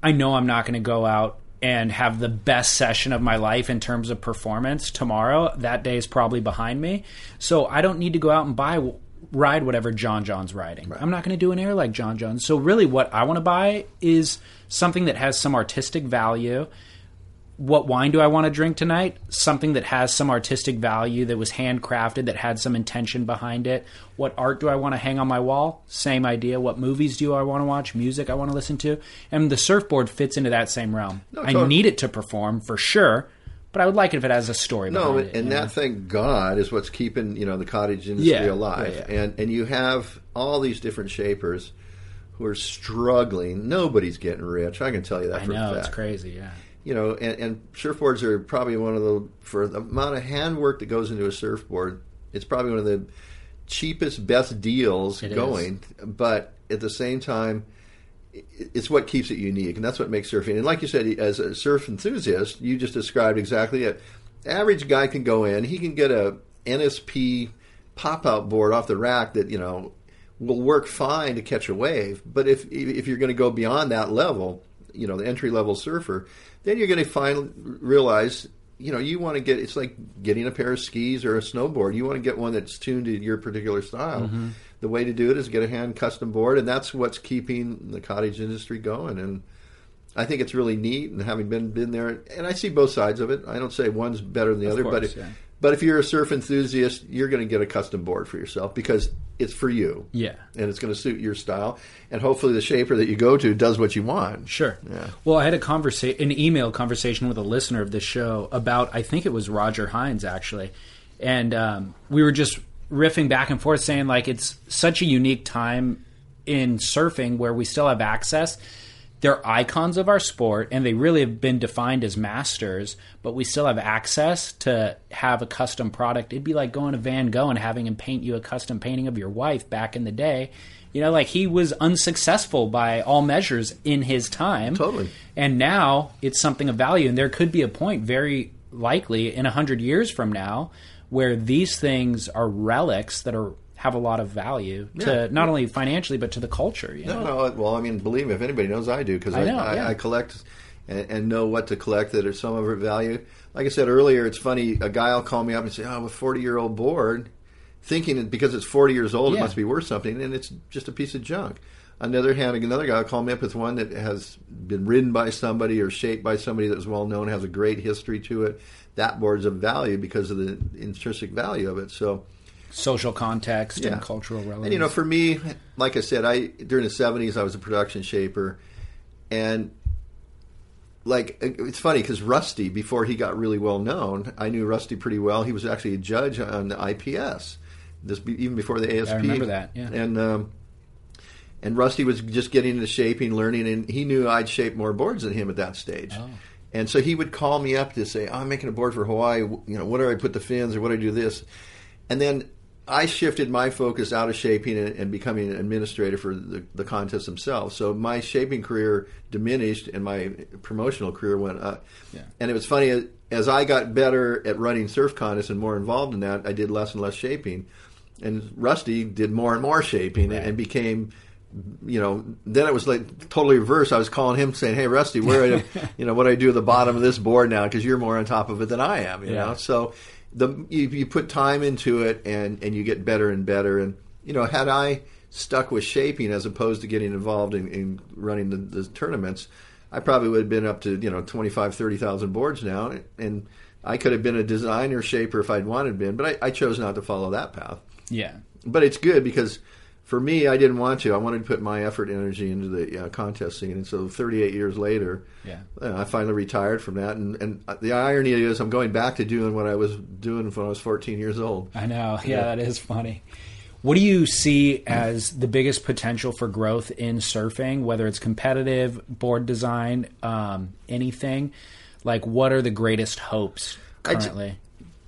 I know I'm not going to go out and have the best session of my life in terms of performance tomorrow. That day is probably behind me. So I don't need to go out and buy, ride whatever John John's riding. I'm not going to do an air like John John. So really, what I want to buy is something that has some artistic value what wine do I want to drink tonight? Something that has some artistic value that was handcrafted, that had some intention behind it. What art do I want to hang on my wall? Same idea. What movies do I want to watch? Music I want to listen to? And the surfboard fits into that same realm. No, I need it to perform for sure, but I would like it if it has a story No, behind and, it. and you know? that, thank God, is what's keeping you know the cottage industry Yeah, alive. yeah, yeah. And and you have all these different shapers who are struggling. Nobody's getting rich. I can tell you that I for a know, fact. it's crazy, yeah. You know, and, and surfboards are probably one of the for the amount of handwork that goes into a surfboard. It's probably one of the cheapest, best deals It is. going. But at the same time, it's what keeps it unique, and that's what makes surfing. And like you said, as a surf enthusiast, you just described exactly it. Average guy can go in, he can get a NSP pop-out board off the rack that you know will work fine to catch a wave. But if if you're going to go beyond that level, you know, the entry level surfer, then you're going to find realize. You know, you want to get it's like getting a pair of skis or a snowboard. You want to get one that's tuned to your particular style. Mm-hmm. The way to do it is get a hand custom board, and that's what's keeping the cottage industry going. And I think it's really neat. And having been been there, and I see both sides of it. I don't say one's better than the other, but course, if, yeah. But if you're a surf enthusiast, you're going to get a custom board for yourself because it's for you. Yeah. and it's going to suit your style. And hopefully, the shaper that you go to does what you want. Sure. Yeah. Well, I had a conversa- an email conversation with a listener of this show about I think it was Roger Hinds actually, and um, we were just riffing back and forth saying like it's such a unique time in surfing where we still have access. They're icons of our sport, and they really have been defined as masters. But we still have access to have a custom product. It'd be like going to Van Gogh and having him paint you a custom painting of your wife back in the day. You know, like he was unsuccessful by all measures in his time. Totally. And now it's something of value. And there could be a point, very likely, in a hundred years from now, where these things are relics that are have a lot of value to not only financially but to the culture. You know? No, no. Well, I mean, believe me, if anybody knows, I do because I I, yeah. I collect and, and know what to collect that are some of it value. Like I said earlier, it's funny. A guy will call me up and say, "Oh, I'm a forty-year-old board," thinking that because it's forty years old, Yeah. it must be worth something, and it's just a piece of junk. On the other hand, another guy will call me up with one that has been ridden by somebody or shaped by somebody that's well known, has a great history to it. That board's of value because of the intrinsic value of it. So, Social context Yeah. and cultural relevance. and you know, for me, like I said, I during the '70s I was a production shaper, and like it's funny because Rusty, before he got really well known, I knew Rusty pretty well. He was actually a judge on the IPS, this even before the ASP. I remember that, yeah. And um, and Rusty was just getting into shaping, learning, and he knew I'd shape more boards than him at that stage. Oh. And so he would call me up to say, oh, "I'm making a board for Hawaii. You know, what do I put the fins, or what do I do this?" And then I shifted my focus out of shaping and, and becoming an administrator for the, the contests themselves. So my shaping career diminished, and my promotional career went up. Yeah. And it was funny as I got better at running surf contests and more involved in that, I did less and less shaping. And Rusty did more and more shaping and, and became you know, then it was like totally reverse. I was calling him saying, "Hey, Rusty, where, you know, what do I do at the bottom of this board now? Because you're more on top of it than I am." You Yeah. know, so the you, you put time into it and and you get better and better. And you know, had I stuck with shaping as opposed to getting involved in, in running the, the tournaments, I probably would have been up to you know 25, 30,000 boards now, and I could have been a designer shaper if I'd wanted to been, but I, I chose not to follow that path yeah. but it's good because for me, I didn't want to. I wanted to put my effort, energy into the uh, contest scene, and so 38 years later, Yeah. uh, I finally retired from that. And, and the irony is, I'm going back to doing what I was doing when I was 14 years old. I know. Yeah, that is funny. What do you see as the biggest potential for growth in surfing, whether it's competitive, board design, um, anything? Like, what are the greatest hopes currently?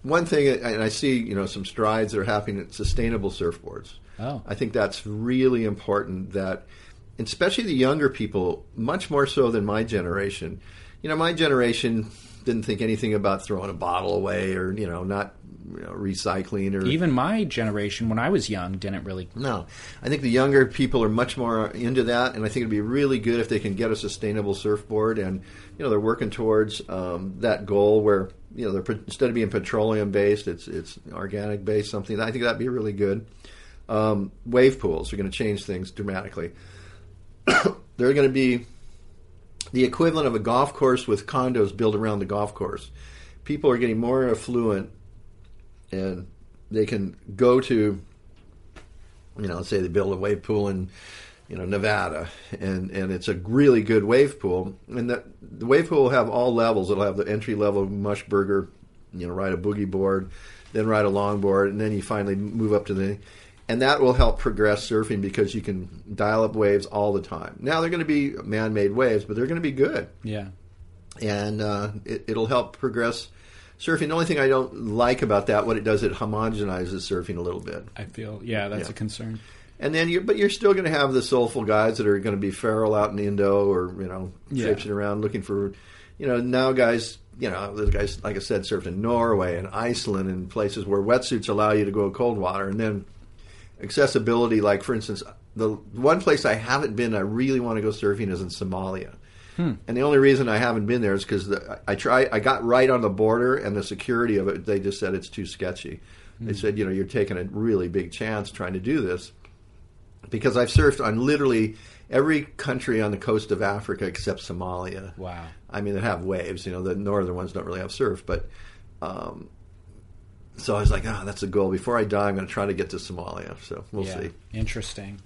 One thing, and I see, you know, some strides that are happening at sustainable surfboards. Oh. I think that's really important. That, especially the younger people, much more so than my generation. You know, my generation didn't think anything about throwing a bottle away or you know not you know, recycling or Even my generation, when I was young, didn't really. No, I think the younger people are much more into that, and I think it'd be really good if they can get a sustainable surfboard, and you know they're working towards um, that goal where you know they're instead of being petroleum based, it's it's organic based something. I think that'd be really good. Um, wave pools are going to change things dramatically. they're going to be the equivalent of a golf course with condos built around the golf course. People are getting more affluent, and they can go to you know, say they build a wave pool in, you know, Nevada, and and it's a really good wave pool, and that the wave pool will have all levels. It'll have the entry level mush burger, you know, ride a boogie board, then ride a longboard, and then you finally move up to the, and that will help progress surfing because you can dial up waves all the time. Now they're going to be man-made waves, but they're going to be good Yeah. and uh, it, it'll help progress surfing. The only thing I don't like about that, what it does, it homogenizes surfing a little bit. I feel. Yeah, that's Yeah. a concern. And then you, but you're still going to have the soulful guys that are going to be feral out in Indo or you know Yeah. around looking for, you know, now guys, you know, there's guys like I said surfed in Norway and Iceland and places where wetsuits allow you to go cold water, and then accessibility. Like for instance, the one place I haven't been, I really want to go surfing is in Somalia. And the only reason I haven't been there is because I try. I got right on the border, and the security of it. They just said it's too sketchy. They said, you know, you're taking a really big chance trying to do this because I've surfed on literally every country on the coast of Africa except Somalia. Wow. I mean, they have waves. You know, the northern ones don't really have surf, but um, so I was like, ah, that's a goal. Before I die, I'm going to try to get to Somalia. So we'll yeah. see. Interesting.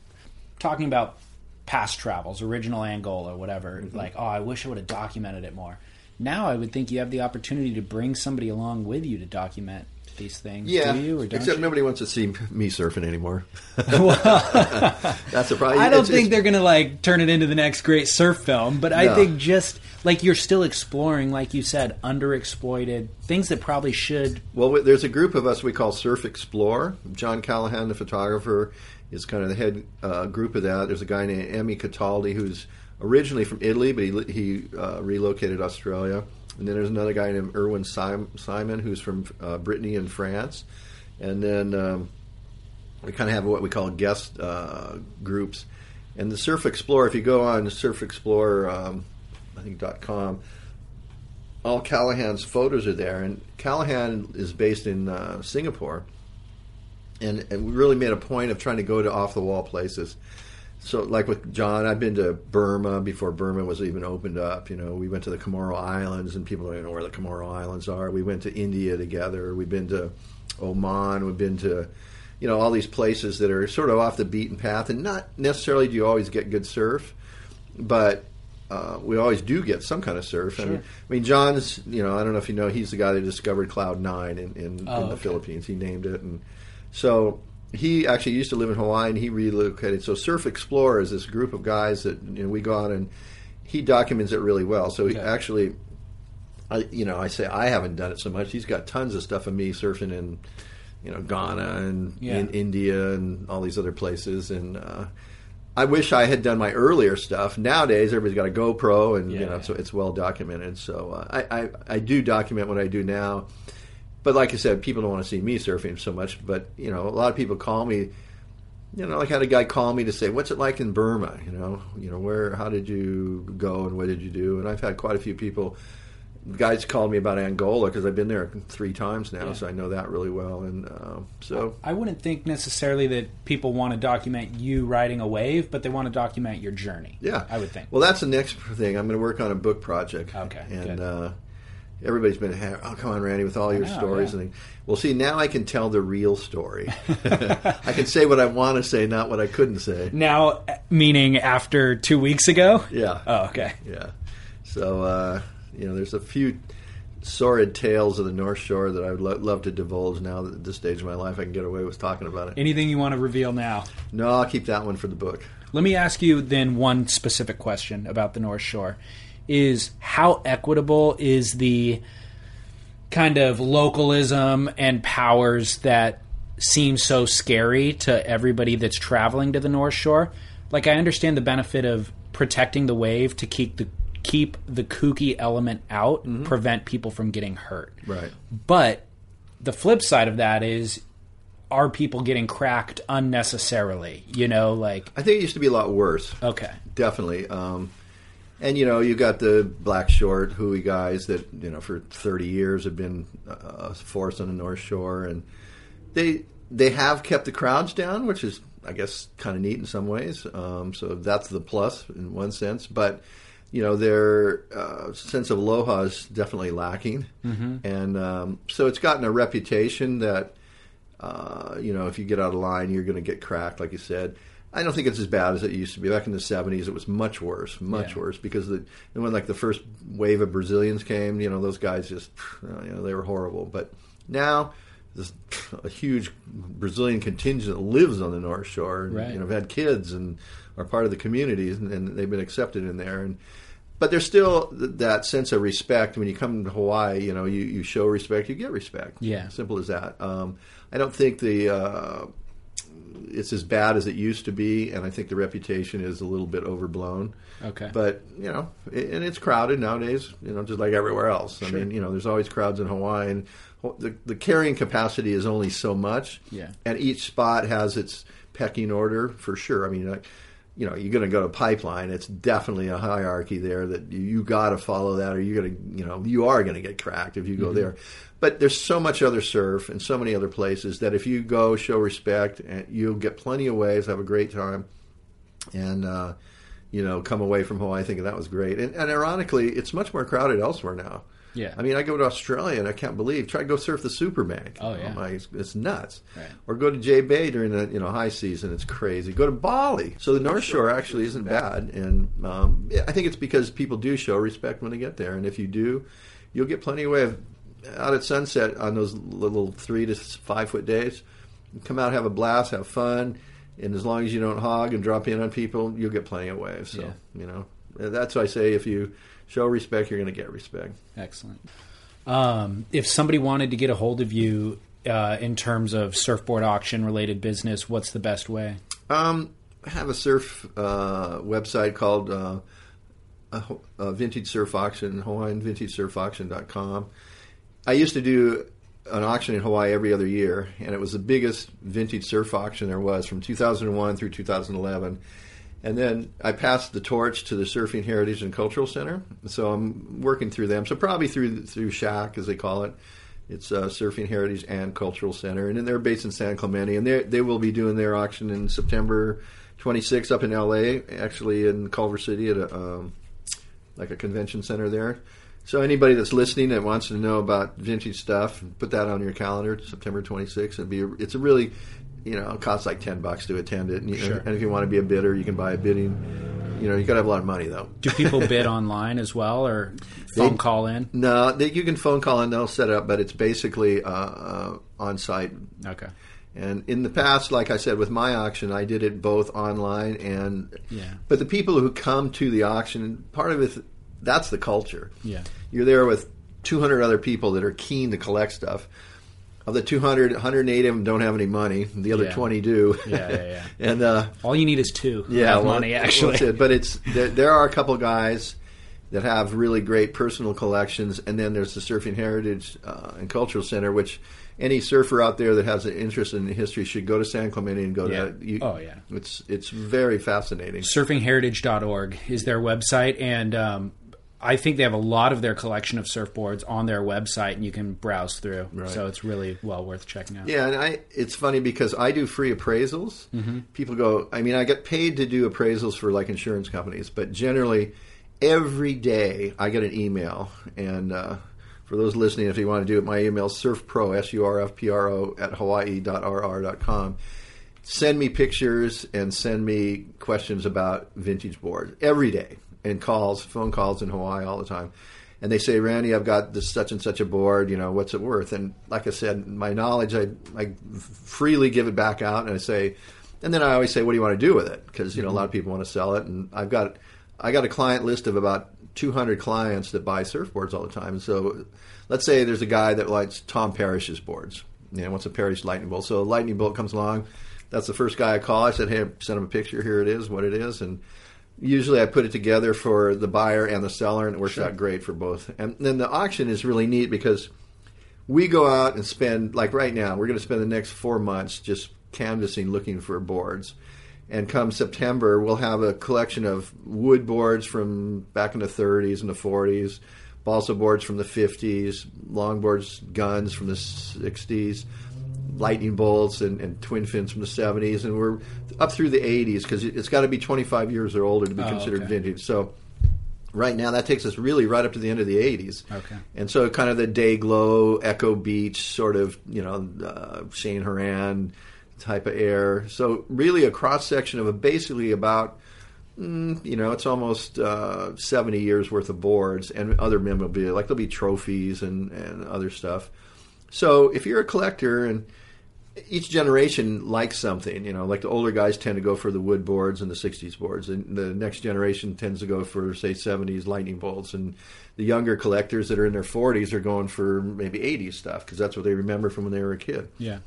Talking about past travels, original Angola, whatever. Mm-hmm. Like, oh, I wish I would have documented it more. Now I would think you have the opportunity to bring somebody along with you to document these things. Yeah, Do you or don't except you? nobody wants to see me surfing anymore. That's a problem. I don't It's- think it's- they're going to like turn it into the next great surf film, but I think just like you're still exploring, like you said, underexploited things that probably should. Well, there's a group of us we call Surf Explore. John Callahan, the photographer, is kind of the head uh, group of that. There's a guy named Emmy Cataldi who's originally from Italy, but he, he uh, relocated Australia. And then there's another guy named Erwan Simon who's from uh, Brittany in France. And then um, we kind of have what we call guest uh, groups. And the Surf Explorer, if you go on Surf Explorer um, I think dot com. All Callahan's photos are there, and Callahan is based in uh, Singapore, and, and we really made a point of trying to go to off the wall places. So, like with John, I've been to Burma before Burma was even opened up. You know, we went to the Comoro Islands, and people don't even know where the Comoro Islands are. We went to India together. We've been to Oman. We've been to, you know, all these places that are sort of off the beaten path, and not necessarily do you always get good surf, but uh, we always do get some kind of surf. I, mean, I mean, John's, you know, I don't know if you know, he's the guy that discovered Cloud Nine in, in, Oh, in the okay. Philippines. He named it, and so he actually used to live in Hawaii, and he relocated. So Surf Explorer is this group of guys that you know we go on, and he documents it really well. So he actually, I you know, I say I haven't done it so much. He's got tons of stuff of me surfing in, you know, Ghana and Yeah. in India and all these other places, and. uh I wish I had done my earlier stuff. Nowadays, everybody's got a GoPro, and you know, yeah. so it's well documented. So uh, I, I I do document what I do now, but like I said, people don't want to see me surfing so much. But you know, a lot of people call me. You know, like I had a guy call me to say, "What's it like in Burma?" You know, you know, where, how did you go, and what did you do? And I've had quite a few people. Guys called me about Angola because I've been there three times now, Yeah. so I know that really well. And uh, so I wouldn't think necessarily that people want to document you riding a wave, but they want to document your journey. Yeah, I would think. Well, that's the next thing. I'm going to work on a book project. Okay, and uh, everybody's been, ha- oh, come on, Randy, with all your know, stories. yeah. And well, see, now I can tell the real story. I can say what I want to say, not what I couldn't say. now, meaning after two weeks ago? Yeah. Oh, okay. Yeah. So uh, you know, there's a few sordid tales of the North Shore that I would lo- love to divulge. Now that at this stage of my life, I can get away with talking about it. Anything you want to reveal now? No, I'll keep that one for the book. Let me ask you then one specific question about the North Shore is how equitable is the kind of localism and powers that seem so scary to everybody that's traveling to the North Shore? Like I understand the benefit of protecting the wave to keep the keep the kooky element out, prevent people from getting hurt. Right. But the flip side of that is are people getting cracked unnecessarily? You know, like I think it used to be a lot worse. okay. Definitely. Um, and you know, you got the black short Hui guys that you know for thirty years have been uh, a force on the North Shore, and they they have kept the crowds down, which is I guess kind of neat in some ways. Um, so that's the plus in one sense, but you know their uh, sense of aloha is definitely lacking, and um, so it's gotten a reputation that uh, you know, if you get out of line, you're going to get cracked, like you said. I don't think it's as bad as it used to be. Back in the '70s, it was much worse, much Yeah. worse, because the when like the first wave of Brazilians came, you know, those guys just, you know, they were horrible. But now, there's a huge Brazilian contingent lives on the North Shore, and Right. you know, have had kids and are part of the communities, and, and they've been accepted in there. And but there's still th- that sense of respect when you come to Hawaii. You know, you, you show respect, you get respect. Yeah. simple as that. Um, I don't think the uh, it's as bad as it used to be, and I think the reputation is a little bit overblown. Okay. But you know, it, and it's crowded nowadays. You know, just like everywhere else. Sure. I mean, you know, there's always crowds in Hawaii, and the the carrying capacity is only so much. Yeah. And each spot has its pecking order for sure. I mean. Like, you know, you're going to go to pipeline. It's definitely a hierarchy there that you, you got to follow that, or you're going to, you know, you are going to get cracked if you go there. But there's so much other surf and so many other places that if you go, show respect, and you'll get plenty of waves, have a great time and uh, you know come away from Hawaii thinking that was great. And, and ironically, it's much more crowded elsewhere now. Yeah. I mean, I go to Australia and I can't believe. Try to go surf the Superbank. Oh, yeah. my, it's nuts. Right. Or go to J Bay during the you know high season. It's crazy. Go to Bali. So the North Shore actually isn't bad, and um, I think it's because people do show respect when they get there, and if you do, you'll get plenty of wave out at sunset on those little three to five foot days. Come out, have a blast, have fun, and as long as you don't hog and drop in on people, you'll get plenty of waves. So Yeah. you know that's why I say if you show respect, you're going to get respect. Excellent. Um, if somebody wanted to get a hold of you uh, in terms of surfboard auction related business, what's the best way? Um, I have a surf uh, website called uh, Vintage Surf Auction, HawaiianVintageSurfAuction.com. I used to do an auction in Hawaii every other year, and it was the biggest vintage surf auction there was from 2001 through 2011. And then I passed the torch to the Surfing Heritage and Cultural Center. So I'm working through them. So probably through through SHAC, as they call it. It's uh, Surfing Heritage and Cultural Center, and then they're based in San Clemente, and they will be doing their auction in September 26th up in LA, actually in Culver City at a um, like a convention center there. So anybody that's listening that wants to know about vintage stuff, put that on your calendar. September 26th. It'd be a, it's a really you know it costs like 10 bucks to attend it, and, you, Sure. and if you want to be a bidder, you can buy a bidding. You know, you got to have a lot of money though. Do people bid online as well, or phone They- call in? No, they, you can phone call in. they'll set it up, but it's basically uh, uh, on site. Okay. And in the past, like I said, with my auction, I did it both online and. Yeah. But the people who come to the auction, part of it, that's the culture. Yeah. You're there with 200 other people that are keen to collect stuff. Of the 200, 108 of them don't have any money. The other Yeah. 20 do. Yeah, yeah, yeah. and uh, All you need is two. yeah, of well, money well, actually. that's it. But it's there, there are a couple guys that have really great personal collections, and then there's the Surfing Heritage uh, and Cultural Center, which any surfer out there that has an interest in history should go to San Clemente and go Yeah. to. You, Oh, yeah. it's it's very fascinating. surfingheritage.org is their website and um, i think they have a lot of their collection of surfboards on their website and you can browse through Right. so it's really well worth checking out Yeah, and I it's funny because I do free appraisals. People go, I mean, I get paid to do appraisals for like insurance companies, but generally every day I get an email. And uh, for those listening, if you want to do it, my email is surfpro, S U R F P R O, at hawaii.rr.com. Send me pictures and send me questions about vintage boards every day and calls, phone calls in Hawaii all the time and they say, Randy, I've got this such and such a board. You know, what's it worth? And like I said, my knowledge, I, I freely give it back out, and I say, and then I always say, what do you want to do with it? Because you know, a lot of people want to sell it, and I've got, I got a client list of about 200 clients that buy surfboards all the time. So, let's say there's a guy that likes Tom Parrish's boards. You know, wants a Parrish lightning bolt. So a lightning bolt comes along. That's the first guy I call. I said, hey, send him a picture. Here it is, what it is, and usually I put it together for the buyer and the seller, and it works out great for both. And then the auction is really neat because we go out and spend, like right now, we're going to spend the next four months just canvassing, looking for boards. And come September, we'll have a collection of wood boards from back in the 30s and the 40s, balsa boards from the 50s, longboards, guns from the 60s, lightning bolts and, and twin fins from the 70s, and we're up through the 80s because it, it's got to be 25 years or older to be Oh, considered okay. vintage. So right now that takes us really right up to the end of the 80s. Okay. And so kind of the day glow, Echo Beach sort of, you know, uh, Cheyne Horan type of air. So really a cross section of a basically about mm, you know, it's almost uh, 70 years worth of boards and other memorabilia. Like there'll be trophies and, and other stuff. So if you're a collector and each generation likes something, you know, like the older guys tend to go for the wood boards and the 60s boards, and the next generation tends to go for, say, 70s lightning bolts, and the younger collectors that are in their 40s are going for maybe 80s stuff because that's what they remember from when they were a kid. yeah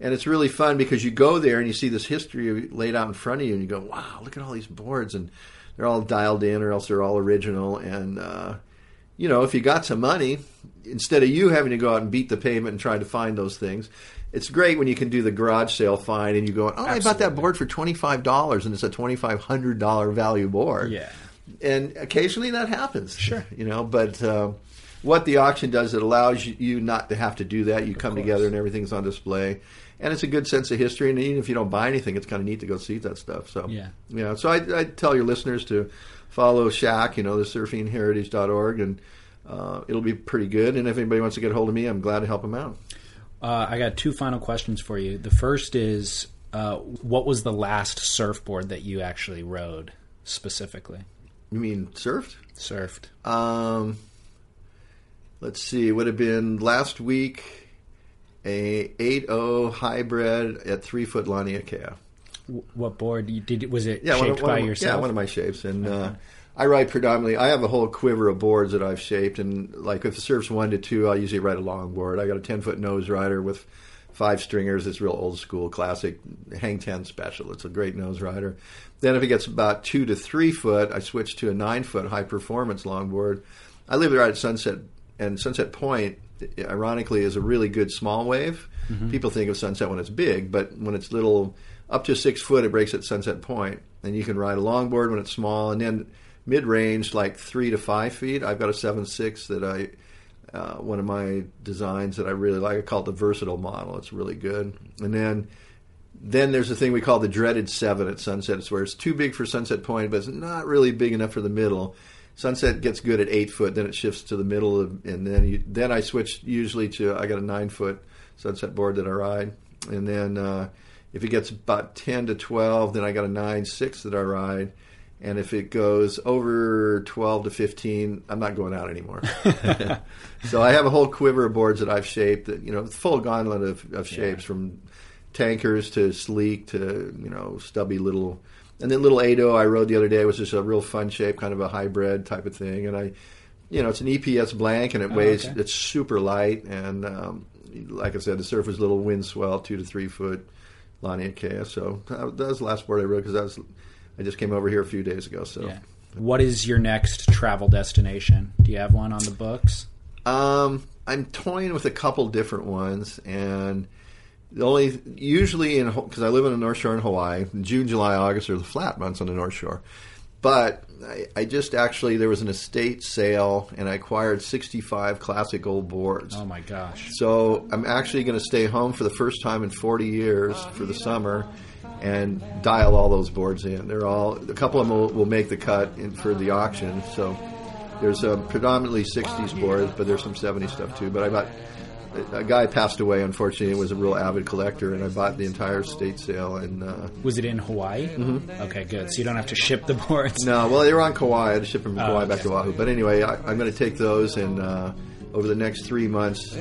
And it's really fun because you go there and you see this history laid out in front of you, and you go, "Wow, look at all these boards!" And they're all dialed in, or else they're all original. And uh, you know, if you got some money, instead of you having to go out and beat the pavement and try to find those things, it's great when you can do the garage sale find, and you go, "Oh, I bought that board for twenty five dollars, and it's a twenty five hundred dollar value board." yeah and occasionally that happens. Sure. you know, but uh, what the auction does, it allows you, you not to have to do that. You come course. together and everything's on display, and it's a good sense of history. And even if you don't buy anything, it's kind of neat to go see that stuff. So Yeah. yeah. So I, I tell your listeners to follow SHAC, you know, the surfingheritage.org, and uh, it'll be pretty good. And if anybody wants to get a hold of me, I'm glad to help them out. uh, i got two final questions for you the first is uh, what was the last surfboard that you actually rode specifically You mean surfed? surfed Um, let's see, it would have been last week a 8.0 hybrid at three foot Laniakea. Wh- what board you did was it Yeah, one, shaped of- one by of, yourself Yeah, one of my shapes, and uh, I write predominantly. I have a whole quiver of boards that I've shaped, and like if it serves one to two, I'll usually write a long board. I got a ten foot nose rider with five stringers. It's real old school, classic hang ten special. It's a great nose rider. Then if it gets about two to three foot, I switch to a nine foot high performance longboard. I live right at Sunset, and Sunset Point, ironically, is a really good small wave. People think of Sunset when it's big, but when it's little up to six foot, it breaks at Sunset Point, and you can ride a longboard when it's small, and then mid range, like three to five feet. I've got a seven six that I. Uh, one of my designs that I really like. I call it the versatile model. It's really good. And then then there's a thing we call the dreaded seven at Sunset. It's where it's too big for Sunset Point, but it's not really big enough for the middle. Sunset gets good at eight foot, then it shifts to the middle, of, and then you, then I switch usually to I got a nine foot Sunset board that I ride, and then uh, if it gets about ten to twelve, then I got a nine six that I ride, and if it goes over twelve to fifteen, I'm not going out anymore. so I have a whole quiver of boards that I've shaped, that you know, full gauntlet of, of shapes yeah. from tankers to sleek to you know stubby little and then little Ado I rode the other day was just a real fun shape, kind of a hybrid type of thing. And I, you know, it's an EPS blank and it oh, weighs, okay. it's super light. And um, like I said, the surf was little wind swell, two to three foot Laniakea. So that was the last board I rode because was, I just came over here a few days ago. So, yeah. what is your next travel destination? Do you have one on the books? Um, I'm toying with a couple different ones and the only usually in because I live in the North Shore in Hawaii, June, July, August are the flat months on the North Shore. But I, I, just actually there was an estate sale and I acquired 65 classic old boards. Oh my gosh! So I'm actually going to stay home for the first time in 40 years for the summer and dial all those boards in. They're all a couple of them will, will make the cut in, for the auction. So there's a predominantly 60s boards, but there's some 70s stuff too. But I got a guy passed away. Unfortunately, was a real avid collector, and I bought the entire state sale. And uh, was it in Hawaii? Mm-hmm. Okay, good. So you don't have to ship the boards. No, well, they were on Kauai. I had to ship them from oh, Kauai okay. back to Oahu. But anyway, I, am going to take those and. Uh, over the next three months,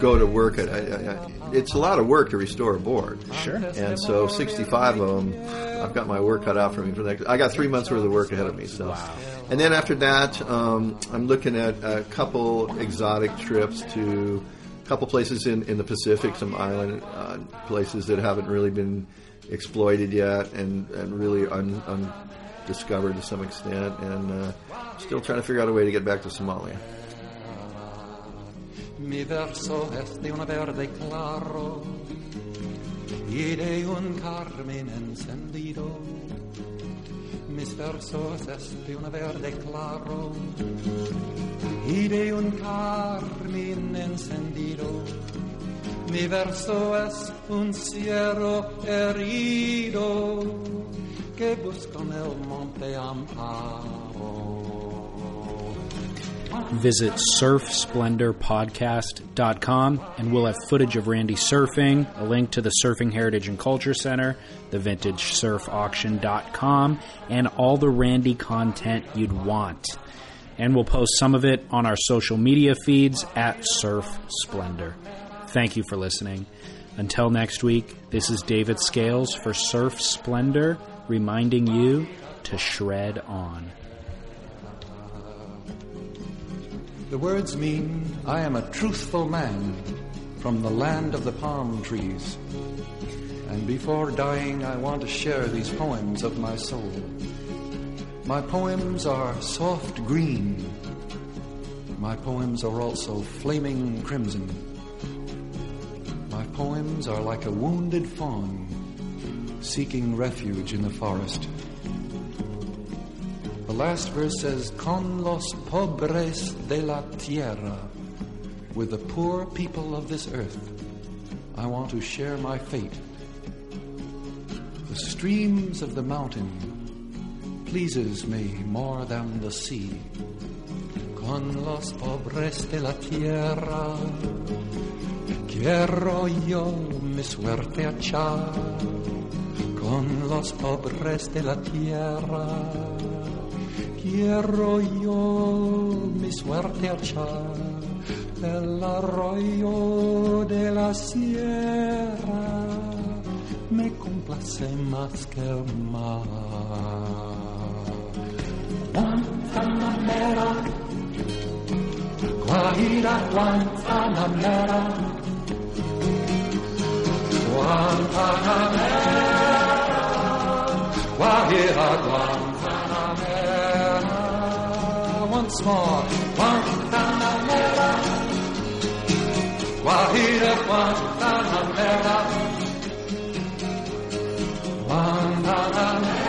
go to work. At, I, I, it's a lot of work to restore a board. Sure. And so, 65 of them, I've got my work cut out for me for the next. I got three months worth of work ahead of me. So, wow. and then after that, um, I'm looking at a couple exotic trips to a couple places in, in the Pacific, some island uh, places that haven't really been exploited yet and, and really un, undiscovered to some extent, and uh, still trying to figure out a way to get back to Somalia. Mi verso es de una verde claro y de un carmen encendido. Mis versos es de una verde claro y de un carmín encendido. Mi verso es un cierro herido que busca en el monte amparo. Visit surfsplendorpodcast.com and we'll have footage of Randy surfing, a link to the Surfing Heritage and Culture Center, the vintagesurfauction.com, and all the Randy content you'd want and we'll post some of it on our social media feeds at Surf Splendor. Thank you for listening. Until next week, this is David Scales for Surf Splendor, reminding you to shred on. The words mean I am a truthful man from the land of the palm trees. And before dying, I want to share these poems of my soul. My poems are soft green. My poems are also flaming crimson. My poems are like a wounded fawn seeking refuge in the forest. The last verse says, Con los pobres de la tierra, with the poor people of this earth, I want to share my fate. The streams of the mountain pleases me more than the sea. Con los pobres de la tierra quiero yo mi suerte echar. Con los pobres de la tierra quiero yo mi suerte echar. El arroyo de la sierra me complace más que el mar. Guantanamera, Guajira, Guantanamera, Guantanamera, Guajira, Guantanamera, once more. Guantanamera, Guajira, Guantanamera, Guantanamera.